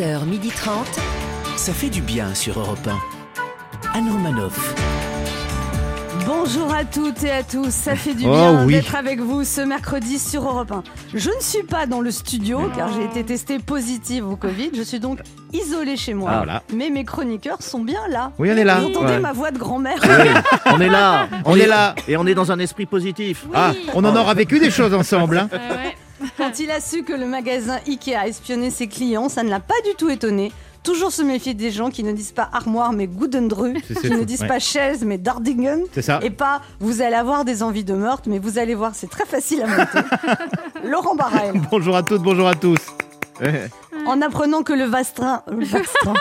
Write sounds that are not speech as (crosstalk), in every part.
11h30. Ça fait du bien sur Europe 1. Anne Romanoff. Bonjour à toutes et à tous, ça fait du Oh bien oui. d'être avec vous ce mercredi sur Europe 1. Je ne suis pas dans le studio car j'ai été testée positive au Covid, je suis donc isolée chez moi. Ah, voilà. Mais mes chroniqueurs sont bien là. Oui, on est là. Vous entendez Ouais. ma voix de grand-mère On est là, (laughs) On est là. et on est dans un esprit positif. Ah, on en aura vécu des choses ensemble. hein. Quand il a su que le magasin Ikea a espionné ses clients, ça ne l'a pas du tout étonné. Toujours se méfier des gens qui ne disent pas armoire mais c'est qui ne disent ouais. pas chaise mais Dardingen. Et pas vous allez avoir des envies de meurtre, mais vous allez voir, c'est très facile à monter. (laughs) Laurent Barrel, Bonjour à toutes, bonjour à tous. En apprenant que le Vastrin. Le Vastrin.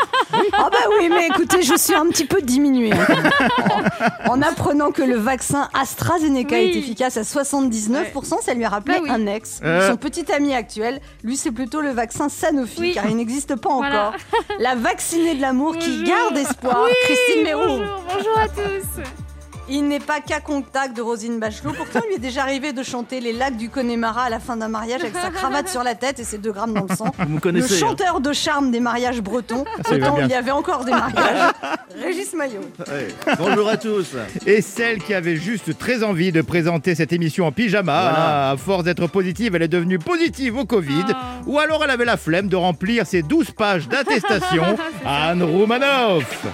Ah bah oui, mais écoutez, je suis un petit peu diminuée. En, en apprenant que le vaccin AstraZeneca Oui. est efficace à 79%, ça lui a rappelé Bah oui. un ex. Euh. Son petit ami actuel, lui, c'est plutôt le vaccin Sanofi, Oui. car il n'existe pas Voilà. encore. La vaccinée de l'amour qui Bonjour. garde espoir, Christine Méraud. Bonjour, bonjour à tous. Il n'est pas qu'à contact de Rosine Bachelot. Pourtant, il lui est déjà arrivé de chanter les lacs du Connemara à la fin d'un mariage avec sa (laughs) cravate sur la tête et ses 2 grammes dans le sang. Vous Le hein. chanteur de charme des mariages bretons. Autant il y avait encore des mariages. (laughs) Régis Maillot. Bonjour à tous. Et celle qui avait juste très envie de présenter cette émission en pyjama, Voilà. à force d'être positive, elle est devenue positive au Covid. Oh. Ou alors elle avait la flemme de remplir ses 12 pages d'attestation. (laughs) Anne Roumanoff.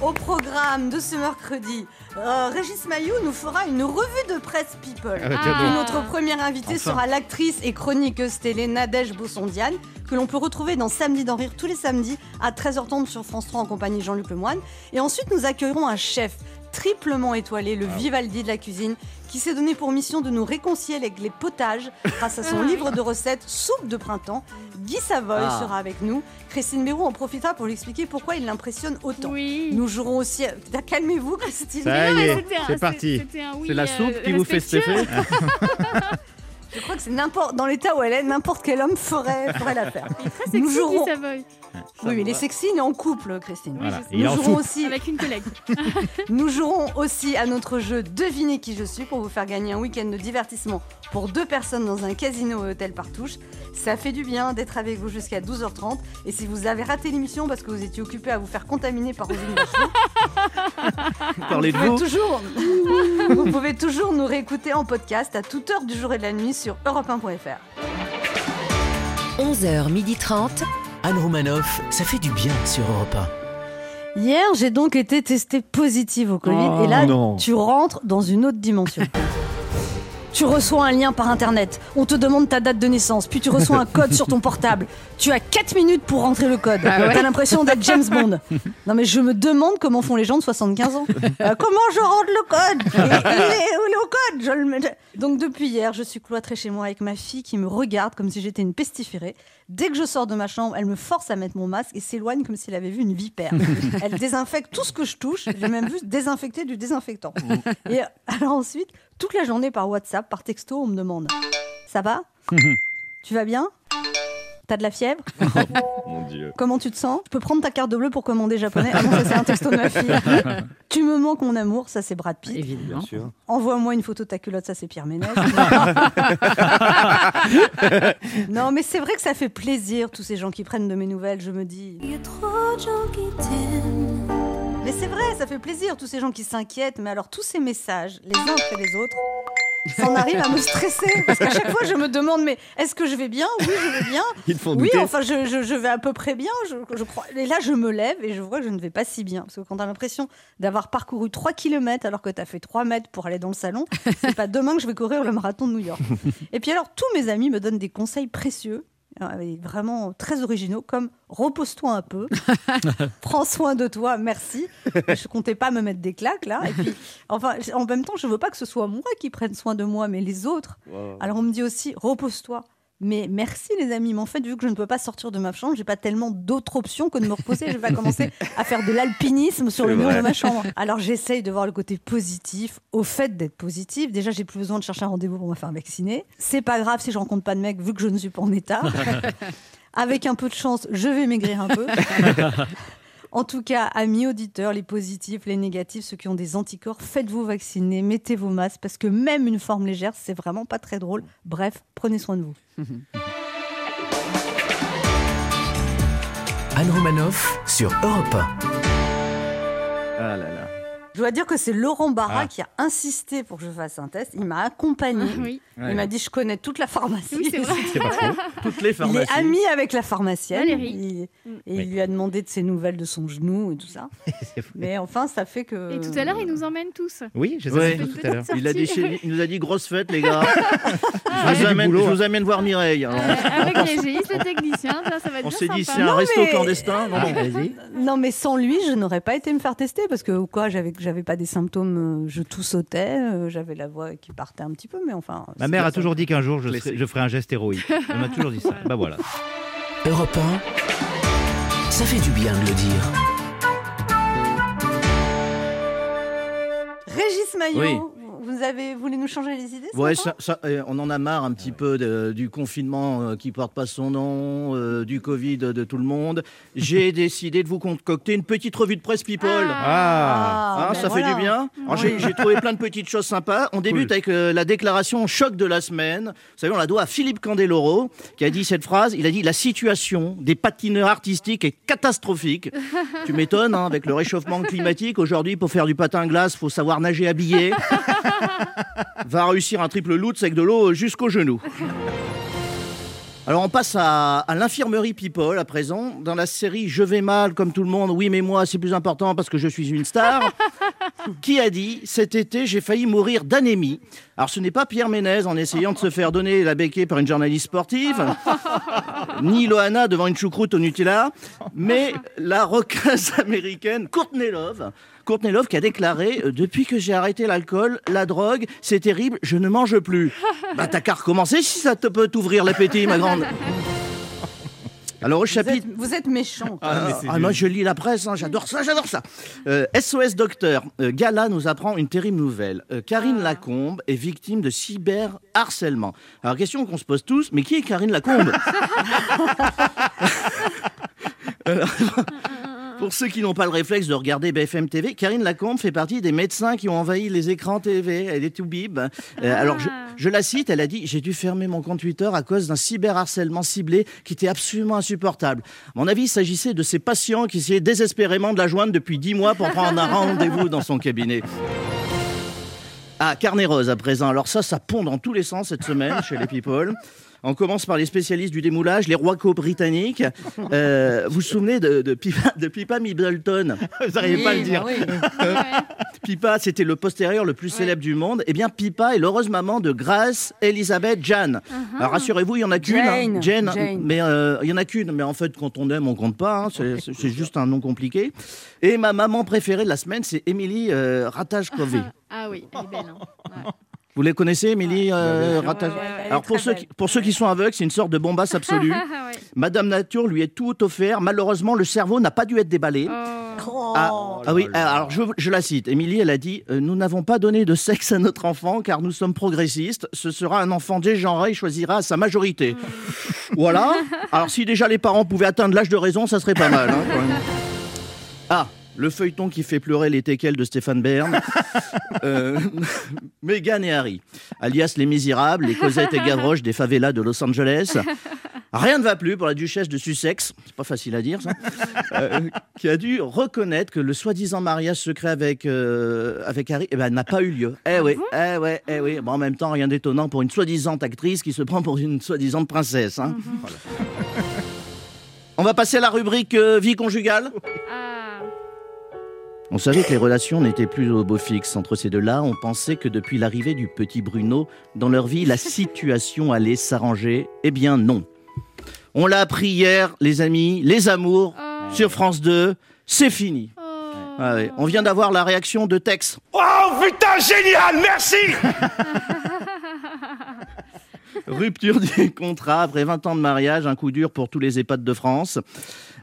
Au programme de ce mercredi, euh, Régis Maillot nous fera une revue de presse People. Ah, Ah. Et notre première invitée Enfin. sera l'actrice et chroniqueuse télé Nadège Bossondiane, que l'on peut retrouver dans Samedi d'en rire tous les samedis à 13h30 sur France 3 en compagnie de Jean-Luc Lemoyne. Et ensuite, nous accueillerons un chef triplement étoilé, le Vivaldi de la cuisine, qui s'est donné pour mission de nous réconcilier avec les potages grâce à son livre de recettes Soupe de printemps. Guy Savoy Ah. sera avec nous. Christine Béroux en profitera pour lui expliquer pourquoi il l'impressionne autant. Oui. Nous jouerons aussi. Ah, Calmez-vous, Christine. Ça y est, un- c'est parti. C'est la euh, soupe qui vous fait cet effet (laughs) Je crois que c'est n'importe dans l'état où elle est, n'importe quel homme ferait, ferait l'affaire. Il est très sexy, Nous jouerons- Guy Savoy. Oui, mais il est sexy, est en couple, Christine. Voilà, il Nous en jouerons soupe. aussi, Avec une collègue. (laughs) nous jouerons aussi à notre jeu Devinez qui je suis pour vous faire gagner un week-end de divertissement pour deux personnes dans un casino et hôtel Partouche. Ça fait du bien d'être avec vous jusqu'à 12h30. Et si vous avez raté l'émission parce que vous étiez occupé à vous faire contaminer par Rosine Bachelot, (laughs) Parlez vous de pouvez, vous. toujours, (laughs) vous pouvez toujours nous réécouter en podcast à toute heure du jour et de la nuit sur europe1.fr. 11h30. Anne Romanoff, ça fait du bien sur Europe Hier, j'ai donc été testée positive au Covid Oh, et là, non. tu rentres dans une autre dimension. Tu reçois un lien par internet, on te demande ta date de naissance, puis tu reçois un (laughs) code sur ton portable. Tu as 4 minutes pour rentrer le code. T'as l'impression d'être James Bond. Non mais je me demande comment font les gens de 75 ans. (laughs) Euh, comment je rentre le code? Il est- il est le code? Je Donc depuis hier, je suis cloîtrée chez moi avec ma fille qui me regarde comme si j'étais une pestiférée. Dès que je sors de ma chambre, elle me force à mettre mon masque et s'éloigne comme s'il avait vu une vipère. (laughs) Elle désinfecte tout ce que je touche. J'ai même vu désinfecter du désinfectant. Et alors ensuite, toute la journée par WhatsApp, par texto, on me demande Ça va Tu vas bien T'as de la fièvre (laughs) Mon Dieu. Comment tu te sens Je peux prendre ta carte bleue pour commander japonais Ah non, ça c'est un texto de ma fille. (laughs) tu me manques mon amour, ça c'est Brad Pitt. Évidemment. Envoie-moi une photo de ta culotte, ça c'est Pierre Ménès. (laughs) non, mais c'est vrai que ça fait plaisir, tous ces gens qui prennent de mes nouvelles. Je me dis. Il y a trop de gens qui t'aiment. Mais c'est vrai, ça fait plaisir, tous ces gens qui s'inquiètent. Mais alors, tous ces messages, les uns après les autres, ça en arrive à me stresser. Parce qu'à chaque fois, je me demande mais est-ce que je vais bien? Oui, je vais bien. (laughs) Ils font Oui, douter. enfin, je, je- je vais à peu près bien, je, je crois. Et là, je me lève et je vois que je ne vais pas si bien. Parce que quand tu as l'impression d'avoir parcouru 3 km alors que tu as fait 3 mètres pour aller dans le salon, c'est pas demain que je vais courir le marathon de New York. (laughs) Et puis alors, tous mes amis me donnent des conseils précieux. Euh, Vraiment très originaux, comme repose-toi un peu, (laughs) prends soin de toi, merci. Je comptais pas me mettre des claques là. Et puis, enfin, en même temps, je veux pas que ce soit moi qui prenne soin de moi, mais les autres. Alors on me dit aussi repose-toi. Mais merci les amis, mais en fait vu que je ne peux pas sortir de ma chambre, j'ai pas tellement d'autres options que de me reposer. Je vais pas (laughs) commencer à faire de l'alpinisme sur le mur de ma chambre. Alors j'essaye de voir le côté positif, au fait d'être positif. Déjà j'ai plus besoin de chercher un rendez-vous pour me faire vacciner. C'est pas grave si je rencontre pas de mec vu que je ne suis pas en état. (laughs) Avec un peu de chance, je vais maigrir un peu. (laughs) En tout cas, amis auditeurs, les positifs, les négatifs, ceux qui ont des anticorps, faites-vous vacciner, mettez vos masques, parce que même une forme légère, c'est vraiment pas très drôle. Bref, prenez soin de vous. Anne Romanoff sur Europe 1. Ah là là. Je dois dire que c'est Laurent Barra Ah. qui a insisté pour que je fasse un test. Il m'a accompagné. Oui, Il m'a dit je connais toute la pharmacie. oui c'est vrai. (laughs) Pas. Toutes les Il pharmacies. est ami avec la pharmacienne. Valérie. Il- Mm. et Oui. il lui a demandé de ses nouvelles de son genou et tout ça. (laughs) Mais enfin, ça fait que. Et tout à l'heure, il nous emmène tous. Oui, j'ai Ouais. tout à l'heure. Il, a dit, Sorti. chez- il nous a dit grosse fête, les gars. Ah, (laughs) je, vous amène, je hein. vous amène voir Mireille. Alors, Euh, avec l'égéiste, le technicien, ça, ça va être on bien s'est dit, c'est un Non, resto mais- clandestin. Non, mais sans lui, je n'aurais pas été me faire tester parce que quoi, j'avais, j'avais pas des symptômes, euh, je toussautais, euh, j'avais la voix qui partait un petit peu, mais enfin. Ma mère a toujours dit qu'un jour je, ferai un geste héroïque. (laughs) Elle m'a toujours dit ça. Bah voilà. Europe 1, ça fait du bien de le dire. Régis Maillot, Oui. Vous avez voulu nous changer les idées Ouais, matin ça, ça, euh, on en a marre un petit peu de- du confinement euh, qui porte pas son nom, euh, du Covid de tout le monde. J'ai (laughs) décidé de vous concocter une petite revue de presse People. Ah, Hein, ben ça voilà. fait du bien. J'ai, trouvé (laughs) plein de petites choses sympas. On débute Cool. avec euh, la déclaration choc de la semaine. Vous savez, on la doit à Philippe Candeloro, qui a dit cette phrase. Il a dit La situation des patineurs artistiques est catastrophique. (laughs) tu m'étonnes, hein, avec le réchauffement climatique. Aujourd'hui, pour faire du patin glace, faut savoir nager habillé. Va réussir un triple loot avec de l'eau jusqu'au genou. Alors on passe à, à l'infirmerie People à présent. Dans la série Je vais mal comme tout le monde, oui mais moi c'est plus important parce que je suis une star. (laughs) Qui a dit cet été j'ai failli mourir d'anémie Alors ce n'est pas Pierre Ménez en essayant de se faire donner la béquille par une journaliste sportive, (laughs) ni Loana devant une choucroute au Nutella, mais la rockeuse américaine Courtney Love. Courtney Love qui a déclaré euh, Depuis que j'ai arrêté l'alcool, la drogue, c'est terrible, je ne mange plus. (laughs) Bah t'as qu'à recommencer si ça te peut t'ouvrir l'appétit, ma grande. (laughs) Alors au vous, êtes, chapitre. vous êtes méchant. Ah, Ah, du- moi je lis la presse, hein, j'adore ça, j'adore ça. Euh, SOS Docteur, euh, Gala nous apprend une terrible nouvelle. Euh, Karine Lacombe est victime de cyberharcèlement. Alors question qu'on se pose tous, mais qui est Karine Lacombe (laughs) Alors, Pour ceux qui n'ont pas le réflexe de regarder BFM TV, Karine Lacombe fait partie des médecins qui ont envahi les écrans TV. Elle est tout bib. Euh, alors, je, je la cite, elle a dit J'ai dû fermer mon compte Twitter à cause d'un cyberharcèlement ciblé qui était absolument insupportable. À mon avis, il s'agissait de ces patients qui essayaient désespérément de la joindre depuis dix mois pour prendre un rendez-vous dans son cabinet. Ah, carnet rose à présent. Alors ça, ça pond dans tous les sens cette semaine chez les people. On commence par les spécialistes du démoulage, les roicos britanniques. (laughs) Euh, vous vous souvenez de, de Pipa, de Middleton? Vous n'arrivez pas à le dire. bah oui. (laughs) Pipa, c'était le postérieur le plus célèbre du monde. Eh bien, Pipa est l'heureuse maman de Grace Elizabeth Jane. Alors rassurez-vous, il y en a qu'une. hein. Jane, mais euh, il y en a qu'une. Mais en fait, quand on aime, on compte pas. hein. C'est- juste un nom compliqué. Et ma maman préférée de la semaine, c'est Emily euh, Ratajkowski. (laughs) Ah oui, elle est belle. hein. Ouais. Vous les connaissez, Émilie euh, Alors pour ceux, qui, pour ceux qui sont aveugles, c'est une sorte de bombasse absolue. Ah (laughs) ouais. Madame Nature lui est tout offert. Malheureusement, le cerveau n'a pas dû être déballé. Oh. Oh. Ah, Oh ah oui, là. alors je, je la cite. Émilie, elle a dit euh, Nous n'avons pas donné de sexe à notre enfant car nous sommes progressistes. Ce sera un enfant dégenré, il choisira sa majorité. (laughs) voilà. Alors si déjà les parents pouvaient atteindre l'âge de raison, ça serait pas mal. hein, quand même. (laughs) Ah le feuilleton qui fait pleurer les teckels de Stéphane Bern. (laughs) Euh, (laughs) Meghan et Harry, alias les Misérables, les Cosette et Gavroche des favelas de Los Angeles. Rien ne va plus pour la duchesse de Sussex, c'est pas facile à dire ça, euh, qui a dû reconnaître que le soi-disant mariage secret avec, euh, avec Harry eh ben, n'a pas eu lieu. Eh oui, eh ouais, eh oui. Bon, en même temps, rien d'étonnant pour une soi-disant actrice qui se prend pour une soi-disant princesse. hein. On va passer à la rubrique euh, vie conjugale. On savait que les relations n'étaient plus au beau fixe entre ces deux-là. On pensait que depuis l'arrivée du petit Bruno dans leur vie, la situation allait s'arranger. Eh bien non. On l'a appris hier, les amis, les amours, Oh. sur France 2, c'est fini. Oh. Ah ouais. On vient d'avoir la réaction de Tex. Oh putain, génial, merci (laughs) Rupture (laughs) du contrat après 20 ans de mariage, un coup dur pour tous les EHPAD de France.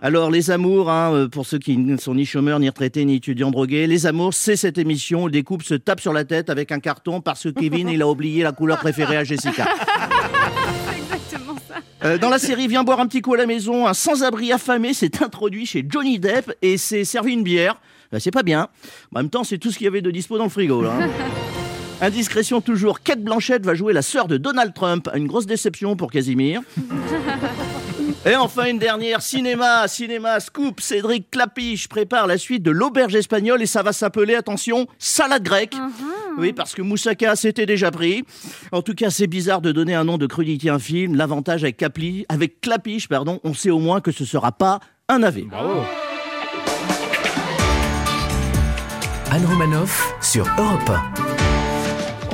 Alors, les amours, hein, euh, pour ceux qui ne sont ni chômeurs, ni retraités, ni étudiants drogués, les amours, c'est cette émission où des couples se tapent sur la tête avec un carton parce que Kevin, il a oublié la couleur préférée à Jessica. (laughs) Exactement ça. Euh, dans la série Viens boire un petit coup à la maison, un sans-abri affamé s'est introduit chez Johnny Depp et s'est servi une bière. Bah, c'est pas bien. En même temps, c'est tout ce qu'il y avait de dispo dans le frigo. Là, hein. (laughs) Indiscrétion toujours, Kate Blanchette va jouer la sœur de Donald Trump. Une grosse déception pour Casimir. (laughs) Et enfin une dernière, cinéma, cinéma, scoop, Cédric Clapiche prépare la suite de l'auberge espagnole et ça va s'appeler, attention, salade grecque. Oui, parce que Moussaka s'était déjà pris. En tout cas, c'est bizarre de donner un nom de crudité à un film. L'avantage avec, Capli, avec Clapiche, pardon, on sait au moins que ce sera pas un AV. Bravo. Anne Romanoff sur Europe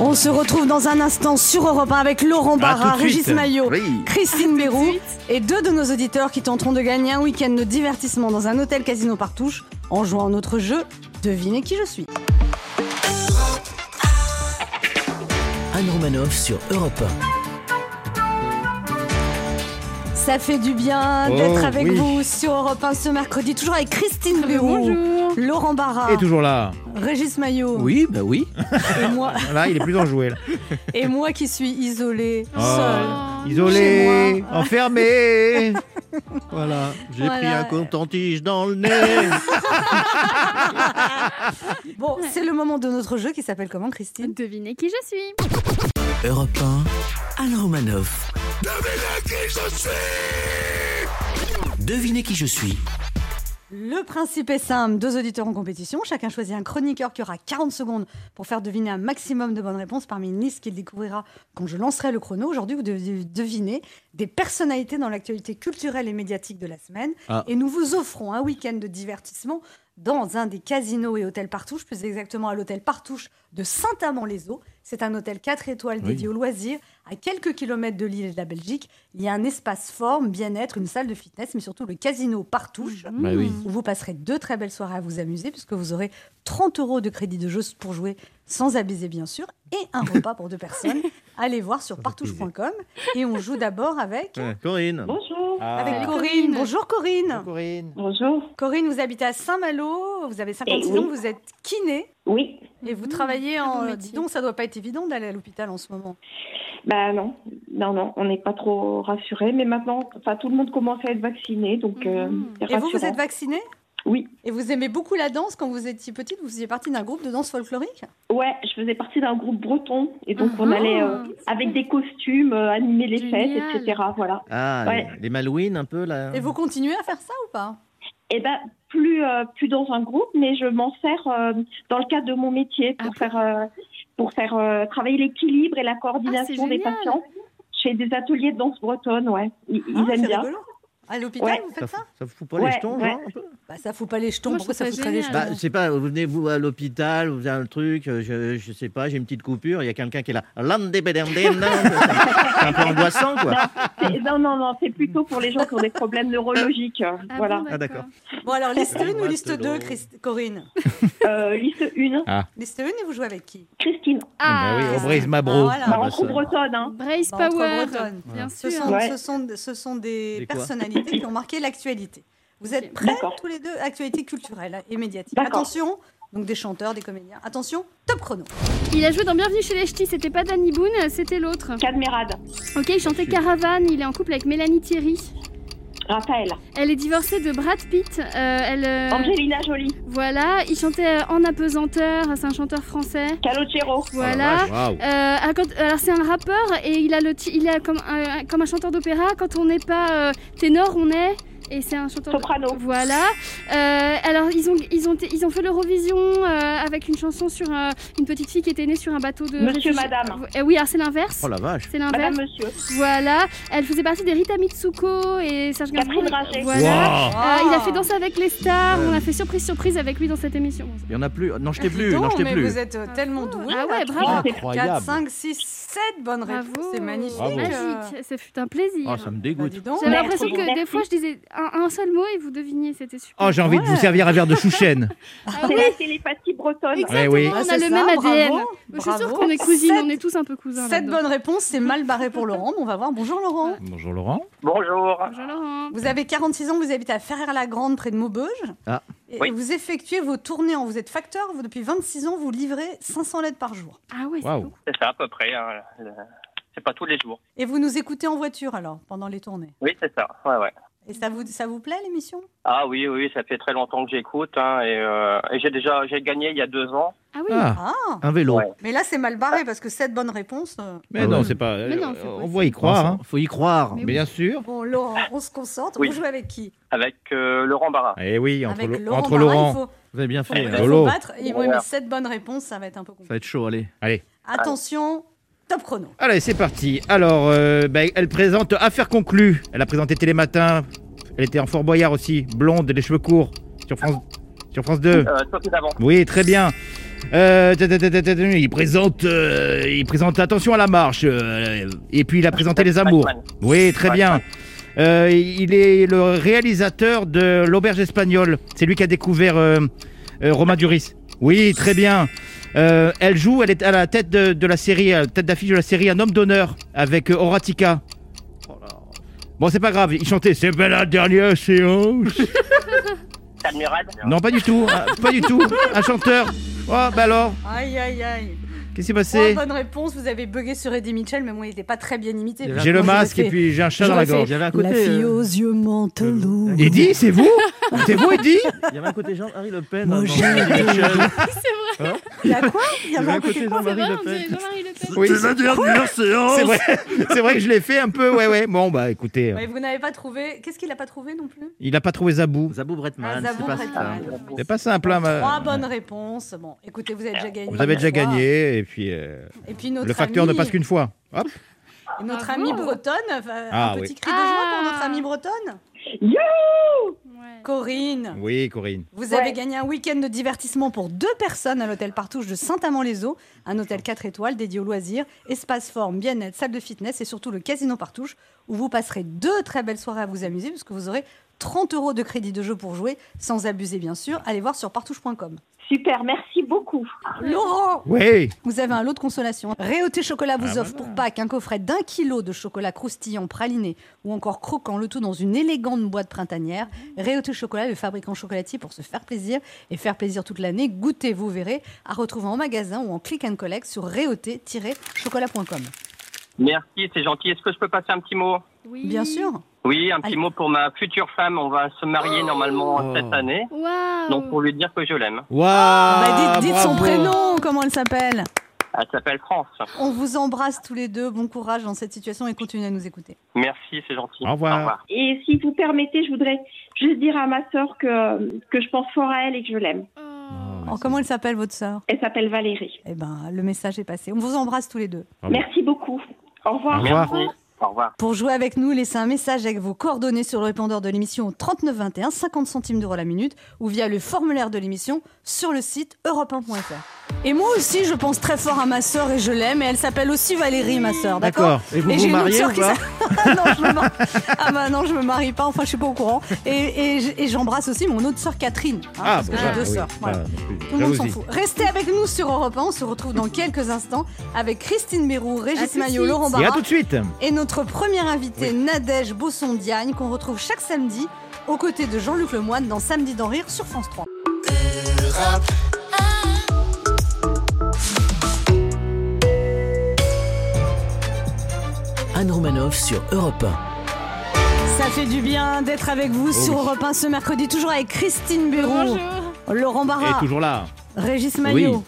On se retrouve dans un instant sur Europe 1 avec Laurent Barra, Régis. Maillot, Oui. Christine Bérou et deux de nos auditeurs qui tenteront de gagner un week-end de divertissement dans un hôtel casino partouche en jouant à notre jeu Devinez qui je suis. Anne Romanoff sur Europe Ça fait du bien Oh, d'être avec oui. vous sur Europe 1 ce mercredi, toujours avec Christine Bonjour. Laurent Barra, Et toujours là. Régis Maillot Oui, bah oui. et moi (laughs) Là, il est plus enjoué. là. et moi qui suis isolée, Oh. seule. Oh, Chez Isolé, moi. enfermé. (laughs) Voilà, j'ai Voilà. pris un coton-tige dans le nez. (laughs) Bon, c'est le moment de notre jeu qui s'appelle comment Christine? Devinez qui je suis. Europe 1, Anne Romanoff. Devinez qui je suis. Le principe est simple, deux auditeurs en compétition, chacun choisit un chroniqueur qui aura 40 secondes pour faire deviner un maximum de bonnes réponses parmi une liste qu'il découvrira quand je lancerai le chrono. Aujourd'hui, vous devez deviner des personnalités dans l'actualité culturelle et médiatique de la semaine. Ah. Et nous vous offrons un week-end de divertissement dans un des casinos et hôtels Partouche, plus exactement à l'hôtel Partouche de Saint-Amand-les-Eaux. C'est un hôtel 4 étoiles dédié aux loisirs, à quelques kilomètres de l'île et de la Belgique. Il y a un espace forme, bien-être, une salle de fitness, mais surtout le casino Partouche Bah oui. où vous passerez deux très belles soirées à vous amuser, puisque vous aurez 30 euros de crédit de jeu pour jouer sans abuser, bien sûr, et un repas pour deux personnes. (laughs) Allez voir sur partouche.com. Et on joue d'abord avec, Corinne. Bonjour. Avec Ah. Corinne. Corinne. Bonjour Corinne. Corinne. Bonjour. Corinne, vous habitez à Saint-Malo, vous avez 56 Eh oui. ans, vous êtes kiné Oui. et vous travaillez beau en. métier. Dis donc, ça doit pas être évident d'aller à l'hôpital en ce moment. Bah non, non, non, on n'est pas trop rassurés. Mais maintenant, enfin, tout le monde commence à être vacciné, donc euh, Mhm. Et vous, vous êtes vacciné? Oui. Et vous aimez beaucoup la danse quand vous étiez petite Vous faisiez partie d'un groupe de danse folklorique? Ouais, je faisais partie d'un groupe breton et donc on Ah, allait euh, avec des costumes, euh, animer les Génial. fêtes, etc. Voilà. Ah, Ouais. les, les Malouines un peu là. Et vous continuez à faire ça ou pas? Et ben plus euh, plus dans un groupe, mais je m'en sers euh, dans le cadre de mon métier pour Ah faire euh, pour faire euh, travailler l'équilibre et la Ah, coordination des patients. Je fais des ateliers de danse bretonne, ouais. Ils, ils aiment bien. rigolo. À l'hôpital, Ouais. vous faites ça, ça fout pas Ouais, les jetons, ouais. genre, un peu? Bah, ça fout pas les jetons. Moi, Pourquoi ça foutrait les jetons? Bah, c'est pas, vous venez vous à l'hôpital, vous avez un truc, euh, je, je sais pas, j'ai une petite coupure, il y a quelqu'un qui est là. C'est un peu angoissant, quoi. C'est- Non, non, non, c'est plutôt pour les gens qui ont des problèmes neurologiques. Ah voilà. bon, Ah, d'accord. Bon, alors, liste 1 ou liste c'est 2, drôle. Corinne? Euh, liste 1, Liste 1 et vous jouez avec qui? Christine. Ah, Bah oui, Aubrais Mabro. Voilà. Bah, bah, entre ça- bretonne, hein. Brace Bah, Power. Bien Ce sûr. ce sont, ce sont des quoi? Personnalités qui (laughs) ont marqué l'actualité. Vous êtes prêts tous les deux Actualité culturelle et médiatique. Attention, donc des chanteurs, des comédiens. Attention, top chrono. Il a joué dans Bienvenue chez les Ch'tis, c'était pas Danny Boone, c'était l'autre. Cadmerade. Ok, il chantait Caravane, il est en couple avec Mélanie Thierry. Raphaël. Elle est divorcée de Brad Pitt. euh, elle, euh, Angelina Jolie. Voilà, il chantait euh, En apesanteur, c'est un chanteur français. Calogero. Voilà. Waouh. Euh, alors, c'est un rappeur et il a le il a comme un, comme un chanteur d'opéra. Quand on n'est pas euh, ténor, on est et c'est un chanteur. de- Soprano. Voilà. Euh, alors ils ont ils ont ils ont fait l'Eurovision euh, avec une chanson sur euh, une petite fille qui était née sur un bateau de. Monsieur, madame. Oui, alors c'est l'inverse. Oh la vache. C'est l'inverse. Madame, monsieur. Voilà. Elle faisait partie des Rita Mitsuko et Serge Gainsbourg. Voilà. Euh, il a fait Ah. danser avec les stars. On a fait surprise surprise avec lui dans cette émission. Il y en a plus. Non, je t'ai plus. Non, je t'ai mais plus. vous êtes euh, tellement. Ah là. ouais, bravo. Trois, Incroyable. 4, 5, 6, 7 bonnes réponses. C'est magnifique. Bravo. Magique. Ce fut un plaisir. Oh, ça me Bah, dégoûte. J'avais Merci, l'impression que des fois je disais un, un seul mot et vous deviniez, c'était super. Oh, j'ai envie de vous servir un verre de (laughs) chouchen. Ah C'est ouais, la télépathie bretonne. exactement, oui. on Ah, a c'est le ça, même ADN. bravo, Je suis sûre bravo. qu'on est cousines, Sept- on est tous un peu cousins. 7 là-dedans. bonnes réponses, c'est mal barré pour Laurent. mais On va voir. Bonjour Laurent. Bonjour Laurent. Bonjour. Bonjour Laurent. Vous avez 46 ans, vous habitez à Ferrer-la-Grande, près de Maubeuge. Ah. Et Oui. vous effectuez vos tournées, en- vous êtes facteur, vous, depuis 26 ans, vous livrez 500 lettres par jour. Ah Waouh. beaucoup. C'est ça à peu près. hein, le- C'est pas tous les jours. Et vous nous écoutez en voiture alors, pendant les tournées? Oui, c'est ça. Ouais, ouais. Et ça vous, ça vous plaît l'émission? Ah oui, oui, ça fait très longtemps que j'écoute. hein, et euh, et j'ai déjà j'ai gagné il y a deux ans. Ah oui. Ah, Ah un vélo. Ouais. Mais là, c'est mal barré parce que cette bonne réponse. euh, Mais Ah non, ouais. c'est pas. Mais non, c'est on va y croire. hein. Faut y croire. Mais Bien sûr. Bon, Laurent, on se concentre. Oui. Vous jouez avec qui? Avec euh, Laurent Barra. Eh oui, entre, Avec Laurent. entre Barra, Laurent. Il faut, Vous avez bien fait. il hein. faut Lolo. battre. Et oui, Voilà. mais cette bonne réponse, ça va être un peu Ça compliqué. va être chaud, allez. Allez. Attention, top chrono. Allez, c'est parti. Alors, euh, bah, elle présente Affaire conclue. Elle a présenté Télématin. Elle était en Fort Boyard aussi, blonde, les cheveux courts, sur France, sur France 2. Euh. Oui, très bien. Euh, il présente, euh, il présente Attention à la marche. euh, et puis il a présenté Les Amours. Oui, très bien. Euh, il est le réalisateur de L'Auberge espagnole. C'est lui qui a découvert euh, euh, Romain Duris. Oui, très bien. Euh, elle joue, elle est à la tête de, de la série, à la tête d'affiche de la série Un homme d'honneur avec euh, Horatica. Bon, c'est pas grave, il chantait C'est pas la dernière séance. (laughs) Non, pas du tout, ah, pas du tout. Un chanteur. Oh, bah alors, Aïe, aïe, aïe. qu'est-ce qui s'est Trois passé bonnes réponses. Vous avez bugué sur Eddie Mitchell, mais moi, il n'était pas très bien imité. J'ai le masque et puis j'ai un chat dans la gorge. Y avait un La côté. fille euh, aux yeux mantelots. Eddie, c'est vous? C'est vous, Eddie Il y avait un côté Jean-Marie Le Pen. Moi, (laughs) hein, j'ai Eddie Mitchell. Il y a quoi Il y avait un côté C'est Jean-Marie vrai, Le on Pen. dirait Jean-Marie Le Pen. Oui, C'est la dernière séance. C'est vrai, c'est vrai que je l'ai fait un peu, ouais, ouais. Bon, bah écoutez, Ouais, Vous n'avez pas trouvé. Qu'est-ce qu'il n'a pas trouvé non plus? Il a pas trouvé Zabou. Zabou Bretman, Ah, c'est Zabou pas Bretman. ça. C'est pas simple, hein, ma- Trois bonnes réponses. Bon, écoutez, vous avez déjà gagné. Vous avez déjà gagné, et puis euh, Et puis notre le facteur ami, ne passe qu'une fois. Hop. et Notre Bravo. amie bretonne, va- Ah, un oui. petit cri de joie pour Ah. notre amie bretonne? Ouais. Corinne, Oui, Corinne. vous avez gagné un week-end de divertissement pour deux personnes à l'hôtel Partouche de Saint-Amand-les-Eaux, un hôtel 4 étoiles dédié aux loisirs, espace forme, bien-être, salle de fitness et surtout le casino Partouche où vous passerez deux très belles soirées à vous amuser puisque vous aurez 30 euros de crédit de jeu pour jouer, sans abuser bien sûr. Allez voir sur partouche.com. Super, merci beaucoup. Laurent, Oui. Vous avez un lot de consolation. Réauté Chocolat vous Ah, offre voilà. pour Pâques un coffret d'un kilo de chocolat croustillant praliné ou encore croquant, le tout dans une élégante boîte printanière. Réauté Chocolat, le fabricant chocolatier pour se faire plaisir et faire plaisir toute l'année. Goûtez, vous verrez, à retrouver en magasin ou en click and collect sur réauté-chocolat.com. Merci, c'est gentil. Est-ce que je peux passer un petit mot? Oui. Bien sûr. Oui, un petit Allez. mot pour ma future femme. On va se marier normalement Oh. cette année. Waouh. Donc pour lui dire que je l'aime. Waouh. Bah, dites dites son prénom, comment elle s'appelle. Elle s'appelle France. On vous embrasse tous les deux. Bon courage dans cette situation et continuez à nous écouter. Merci, c'est gentil. Au revoir. Et si vous permettez, je voudrais juste dire à ma sœur que, que je pense fort à elle et que je l'aime. Oh. Oh, comment elle s'appelle votre sœur Elle s'appelle Valérie. Eh ben, le message est passé. On vous embrasse tous les deux. Merci beaucoup. Au revoir. Au revoir. Au revoir. Pour jouer avec nous, laissez un message avec vos coordonnées sur le répondeur de l'émission au 3921, 50 centimes d'euros la minute, ou via le formulaire de l'émission sur le site europe1.fr. Et moi aussi, je pense très fort à ma sœur et je l'aime, et elle s'appelle aussi Valérie, ma sœur, d'accord Et vous Et vous j'ai une autre mariez ou qui pas (laughs) Ah non, je me mar- ah bah non, je me marie pas, enfin je suis pas au courant. Et, et j- et j'embrasse aussi mon autre sœur Catherine, hein, Ah, parce bon, que j'ai bah, deux oui. sœurs. voilà. Ah, plus. Tout le monde s'en fout. Restez avec nous sur Europe 1. On se retrouve dans quelques instants avec Christine Bérou, Régis Maillot. Laurent Et à Barra tout de suite. et notre première invitée, Nadège Bosson-Diagne, qu'on retrouve chaque samedi aux côtés de Jean-Luc Lemoyne dans Samedi d'en rire sur France 3. Anne Romanoff sur Europe Ça fait du bien d'être avec vous sur oui. Europe 1 ce mercredi, toujours avec Christine Bérou, Bonjour. Laurent Et Barra, toujours là. Régis Maillot.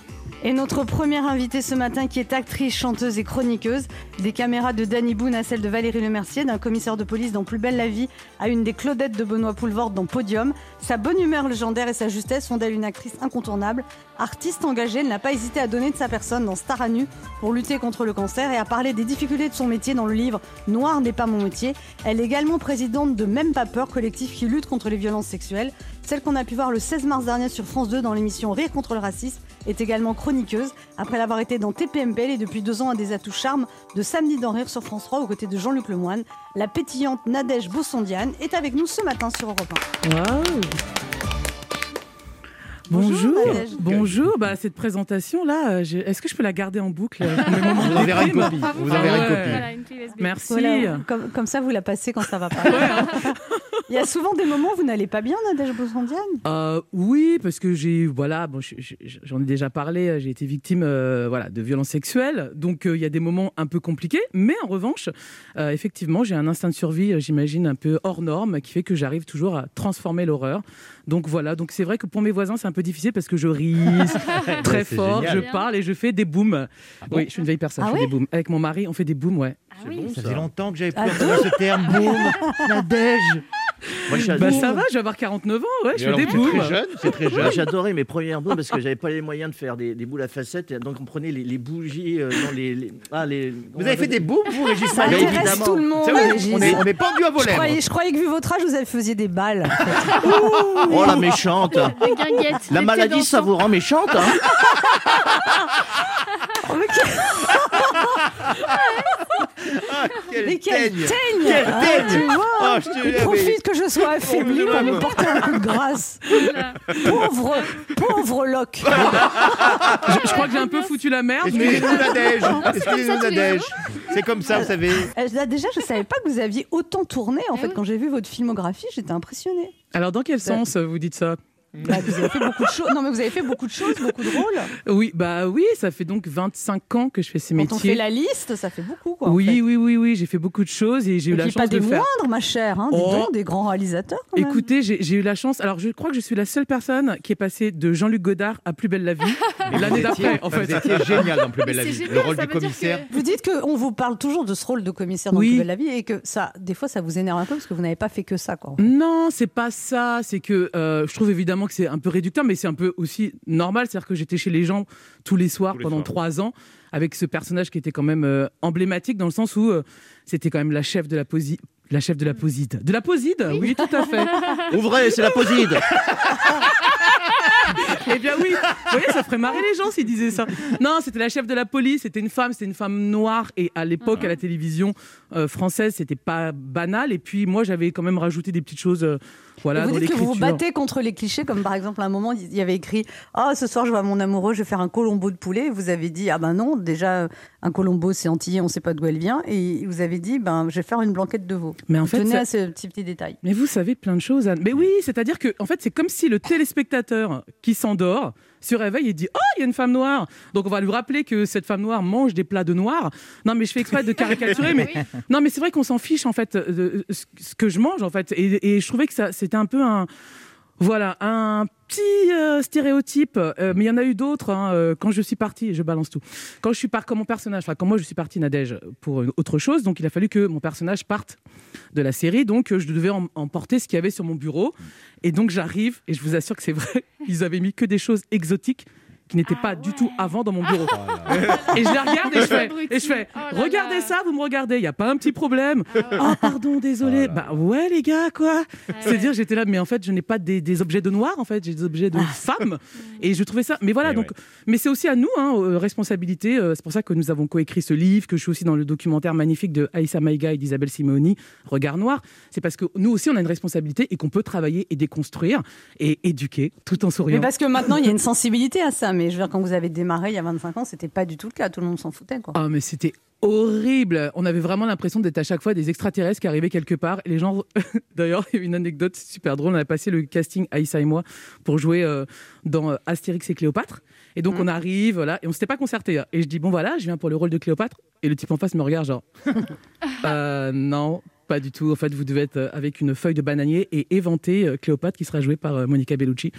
Et notre première invitée ce matin qui est actrice, chanteuse et chroniqueuse, des caméras de Danny Boone à celle de Valérie Lemercier, d'un commissaire de police dans Plus belle la vie à une des Claudettes de Benoît Poulvorde dans Podium. Sa bonne humeur légendaire et sa justesse font d'elle une actrice incontournable. Artiste engagée, elle n'a pas hésité à donner de sa personne dans Star à nu pour lutter contre le cancer et à parler des difficultés de son métier dans le livre Noir n'est pas mon métier. Elle est également présidente de Même pas peur, collectif qui lutte contre les violences sexuelles. Celle qu'on a pu voir le 16 mars dernier sur France 2 dans l'émission Rire contre le racisme est également chroniqueuse. Après l'avoir été dans TPMP, elle est depuis deux ans à des atouts charmes de Samedi d'en rire sur France 3 aux côtés de Jean-Luc Lemoyne. La pétillante Nadège Bossondiane est avec nous ce matin sur Europe 1. Bonjour. Bonjour. Bah, cette présentation-là, euh, est-ce que je peux la garder en boucle euh, (laughs) moments vous de enverra une déprime copie. On vous enverra une Ouais. copie. Voilà, une clé USB. Merci. Voilà, comme, comme ça, vous la passez quand ça va pas. (laughs) Il y a souvent des moments où vous n'allez pas bien, Nadège Bossondiane Euh, oui, parce que j'ai voilà, bon, je- je- j'en ai déjà parlé. J'ai été victime euh, voilà de violences sexuelles, donc euh, il y a des moments un peu compliqués. Mais en revanche, euh, effectivement, j'ai un instinct de survie, j'imagine un peu hors norme, qui fait que j'arrive toujours à transformer l'horreur. Donc voilà, donc c'est vrai que pour mes voisins c'est un peu difficile parce que je ris (laughs) très fort, génial. je parle et je fais des booms. bon oui, je suis une vieille personne, Ah je fais des booms. Avec mon mari, on fait des booms, ouais. Ah oui. Ça fait longtemps que j'avais plus Ah entendu ce terme. Boum, Nadège. Moi, Bah ça va, je vais avoir 49 ans, ouais, je fais des c'est booms. très jeune, c'est très jeune. Adoré mes premières boules parce que j'avais pas les moyens de faire des, des boules à facettes. et Donc on prenait les, les bougies euh, dans les, les- ah, les. Vous avez fait des boules, vous, Régis Ça intéresse évidemment. tout le monde. On est, on est pendu à vos je, lèvres. croyais, je croyais que vu votre âge, vous avez- faisiez des balles. (laughs) Oh la méchante. (laughs) La maladie, ça vous rend méchante hein (laughs) Ah, quelle Mais quelle teigne. teigne Quelle Ah, teigne. tu vois Oh, je te Il profite que je sois affaibli Oh, pour me l'aime. porter un coup de grâce. (laughs) Pauvre, pauvre Locke. Je, je crois que j'ai un peu foutu la merde, mais Excusez-nous, les Nadège. (laughs) C'est comme ça, vous savez. Euh, là, déjà, je savais pas que vous aviez autant tourné. En Eh fait, quand j'ai vu votre filmographie, j'étais impressionnée. alors dans quel sens vous dites ça? Bah, vous avez fait beaucoup de choses. Non, mais vous avez fait beaucoup de choses, beaucoup de rôles. Oui, bah oui, ça fait donc 25 ans que je fais ces Quand métiers. on fait la liste, ça fait beaucoup, quoi. en oui, fait. oui, oui, oui, j'ai fait beaucoup de choses et j'ai eu Et la chance pas de des faire. moindres, ma chère. Hein, Oh. donc, des grands réalisateurs. Quand même. Écoutez, j'ai eu la chance. Alors, je crois que je suis la seule personne qui est passée de Jean-Luc Godard à Plus belle la vie (laughs) l'année d'après, en Vous fait. étiez génial dans Plus belle la vie. génial, Le rôle du commissaire. que- Vous dites qu'on vous parle toujours de ce rôle de commissaire dans Oui. Plus belle la vie et que ça, des fois, ça vous énerve un peu parce que vous n'avez pas fait que ça, quoi. Non, c'est pas ça. C'est que euh, je trouve évidemment que c'est un peu réducteur, mais c'est un peu aussi normal. C'est-à-dire que j'étais chez les gens tous les soirs Tous les pendant soirs. trois ans avec ce personnage qui était quand même euh, emblématique dans le sens où euh, c'était quand même la chef de la posi La chef de la poside. De la poside oui. tout à fait. Ouvrez, c'est la poside (laughs) Eh bien oui, vous voyez, ça ferait marrer les gens s'ils disaient ça. Non, c'était la chef de la police, c'était une femme, c'était une femme noire et à l'époque à la télévision française, c'était pas banal. Et puis moi, j'avais quand même rajouté des petites choses, euh, voilà, Et vous dites que vous vous battez contre les clichés, comme par exemple à un moment, il y avait écrit Ah, ce soir, je vois mon amoureux, je vais faire un colombo de poulet. Et vous avez dit Ah ben non, déjà, un colombo, c'est antillais, on ne sait pas d'où elle vient. Et vous avez dit Ben, je vais faire une blanquette de veau. Mais en fait, tenez ça- à ce petit, petit détail. Mais vous savez plein de choses, Anne. Mais oui, c'est-à-dire que en fait, c'est comme si le téléspectateur qui s'endort se réveille et dit Oh, il y a une femme noire. Donc on va lui rappeler que cette femme noire mange des plats de noir. Non, mais je fais exprès de caricaturer. (laughs) mais non, mais c'est vrai qu'on s'en fiche en fait de ce ce que je mange en fait. Et, et je trouvais que ça, c'était un peu un voilà, un petit euh, stéréotype, euh, mais il y en a eu d'autres. hein, euh, quand je suis partie, je balance tout. Quand je suis partie, comme mon personnage, enfin, quand moi je suis partie Nadège pour une autre chose, donc il a fallu que mon personnage parte de la série, donc je devais em- emporter ce qu'il y avait sur mon bureau. Et donc j'arrive, et je vous assure que c'est vrai, (laughs) ils avaient mis que des choses exotiques qui n'étaient Ah pas du ouais. tout avant dans mon bureau. et je les regarde et je fais, et je fais Oh là regardez là. ça, vous me regardez, il n'y a pas un petit problème. Ah ouais. Oh, pardon, désolé. Oh bah ouais, les gars, quoi. Ah C'est ouais. dire, j'étais là, mais en fait, je n'ai pas des, des objets de noir, en fait, j'ai des objets de femmes. Et je trouvais ça. Mais voilà, Eh donc. ouais. Mais c'est aussi à nous, hein, euh, responsabilité. euh, c'est pour ça que nous avons coécrit ce livre, que je suis aussi dans le documentaire magnifique de Aïssa Maïga et d'Isabelle Simeoni, Regard Noir. C'est parce que nous aussi, on a une responsabilité et qu'on peut travailler et déconstruire et éduquer tout en Mais souriant. parce que maintenant, il y a une sensibilité à ça. Mais je veux dire, quand vous avez démarré il y a 25 ans, c'était pas du tout le cas. Tout le monde s'en foutait, quoi. Ah, mais c'était horrible. On avait vraiment l'impression d'être à chaque fois des extraterrestres qui arrivaient quelque part. Et les gens, (laughs) d'ailleurs, il y a une anecdote super drôle. On a passé le casting, Aïssa et moi, pour jouer euh, dans euh, Astérix et Cléopâtre. Et donc, on arrive, voilà, et on s'était pas concerté. hein. Et je dis, bon, voilà, je viens pour le rôle de Cléopâtre. Et le type en face me regarde, genre, (laughs) Euh, non. Pas du tout. En fait, vous devez être avec une feuille de bananier et éventer Cléopâtre qui sera jouée par Monica Bellucci.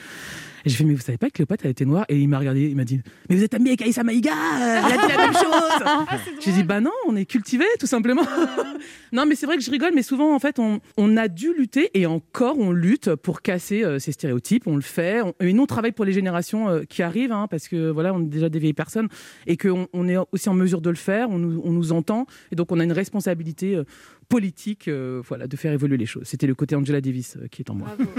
Et j'ai fait, mais vous savez pas que Cléopâtre, elle était noire Et il m'a regardé, il m'a dit, mais vous êtes ami avec Aïssa Maïga Elle a dit la même chose J'ai dit, bah non, on est cultivé, tout simplement. (laughs) non, mais c'est vrai que je rigole, mais souvent, en fait, on, on a dû lutter et encore, on lutte pour casser euh, ces stéréotypes. On le fait. On- et nous, on travaille pour les générations euh, qui arrivent, hein, parce que voilà, on est déjà des vieilles personnes et qu'on on est aussi en mesure de le faire. On nous, on nous entend. Et donc, on a une responsabilité euh, politique voilà, de faire évoluer les choses. C'était le côté Angela Davis qui est en moi. Bravo.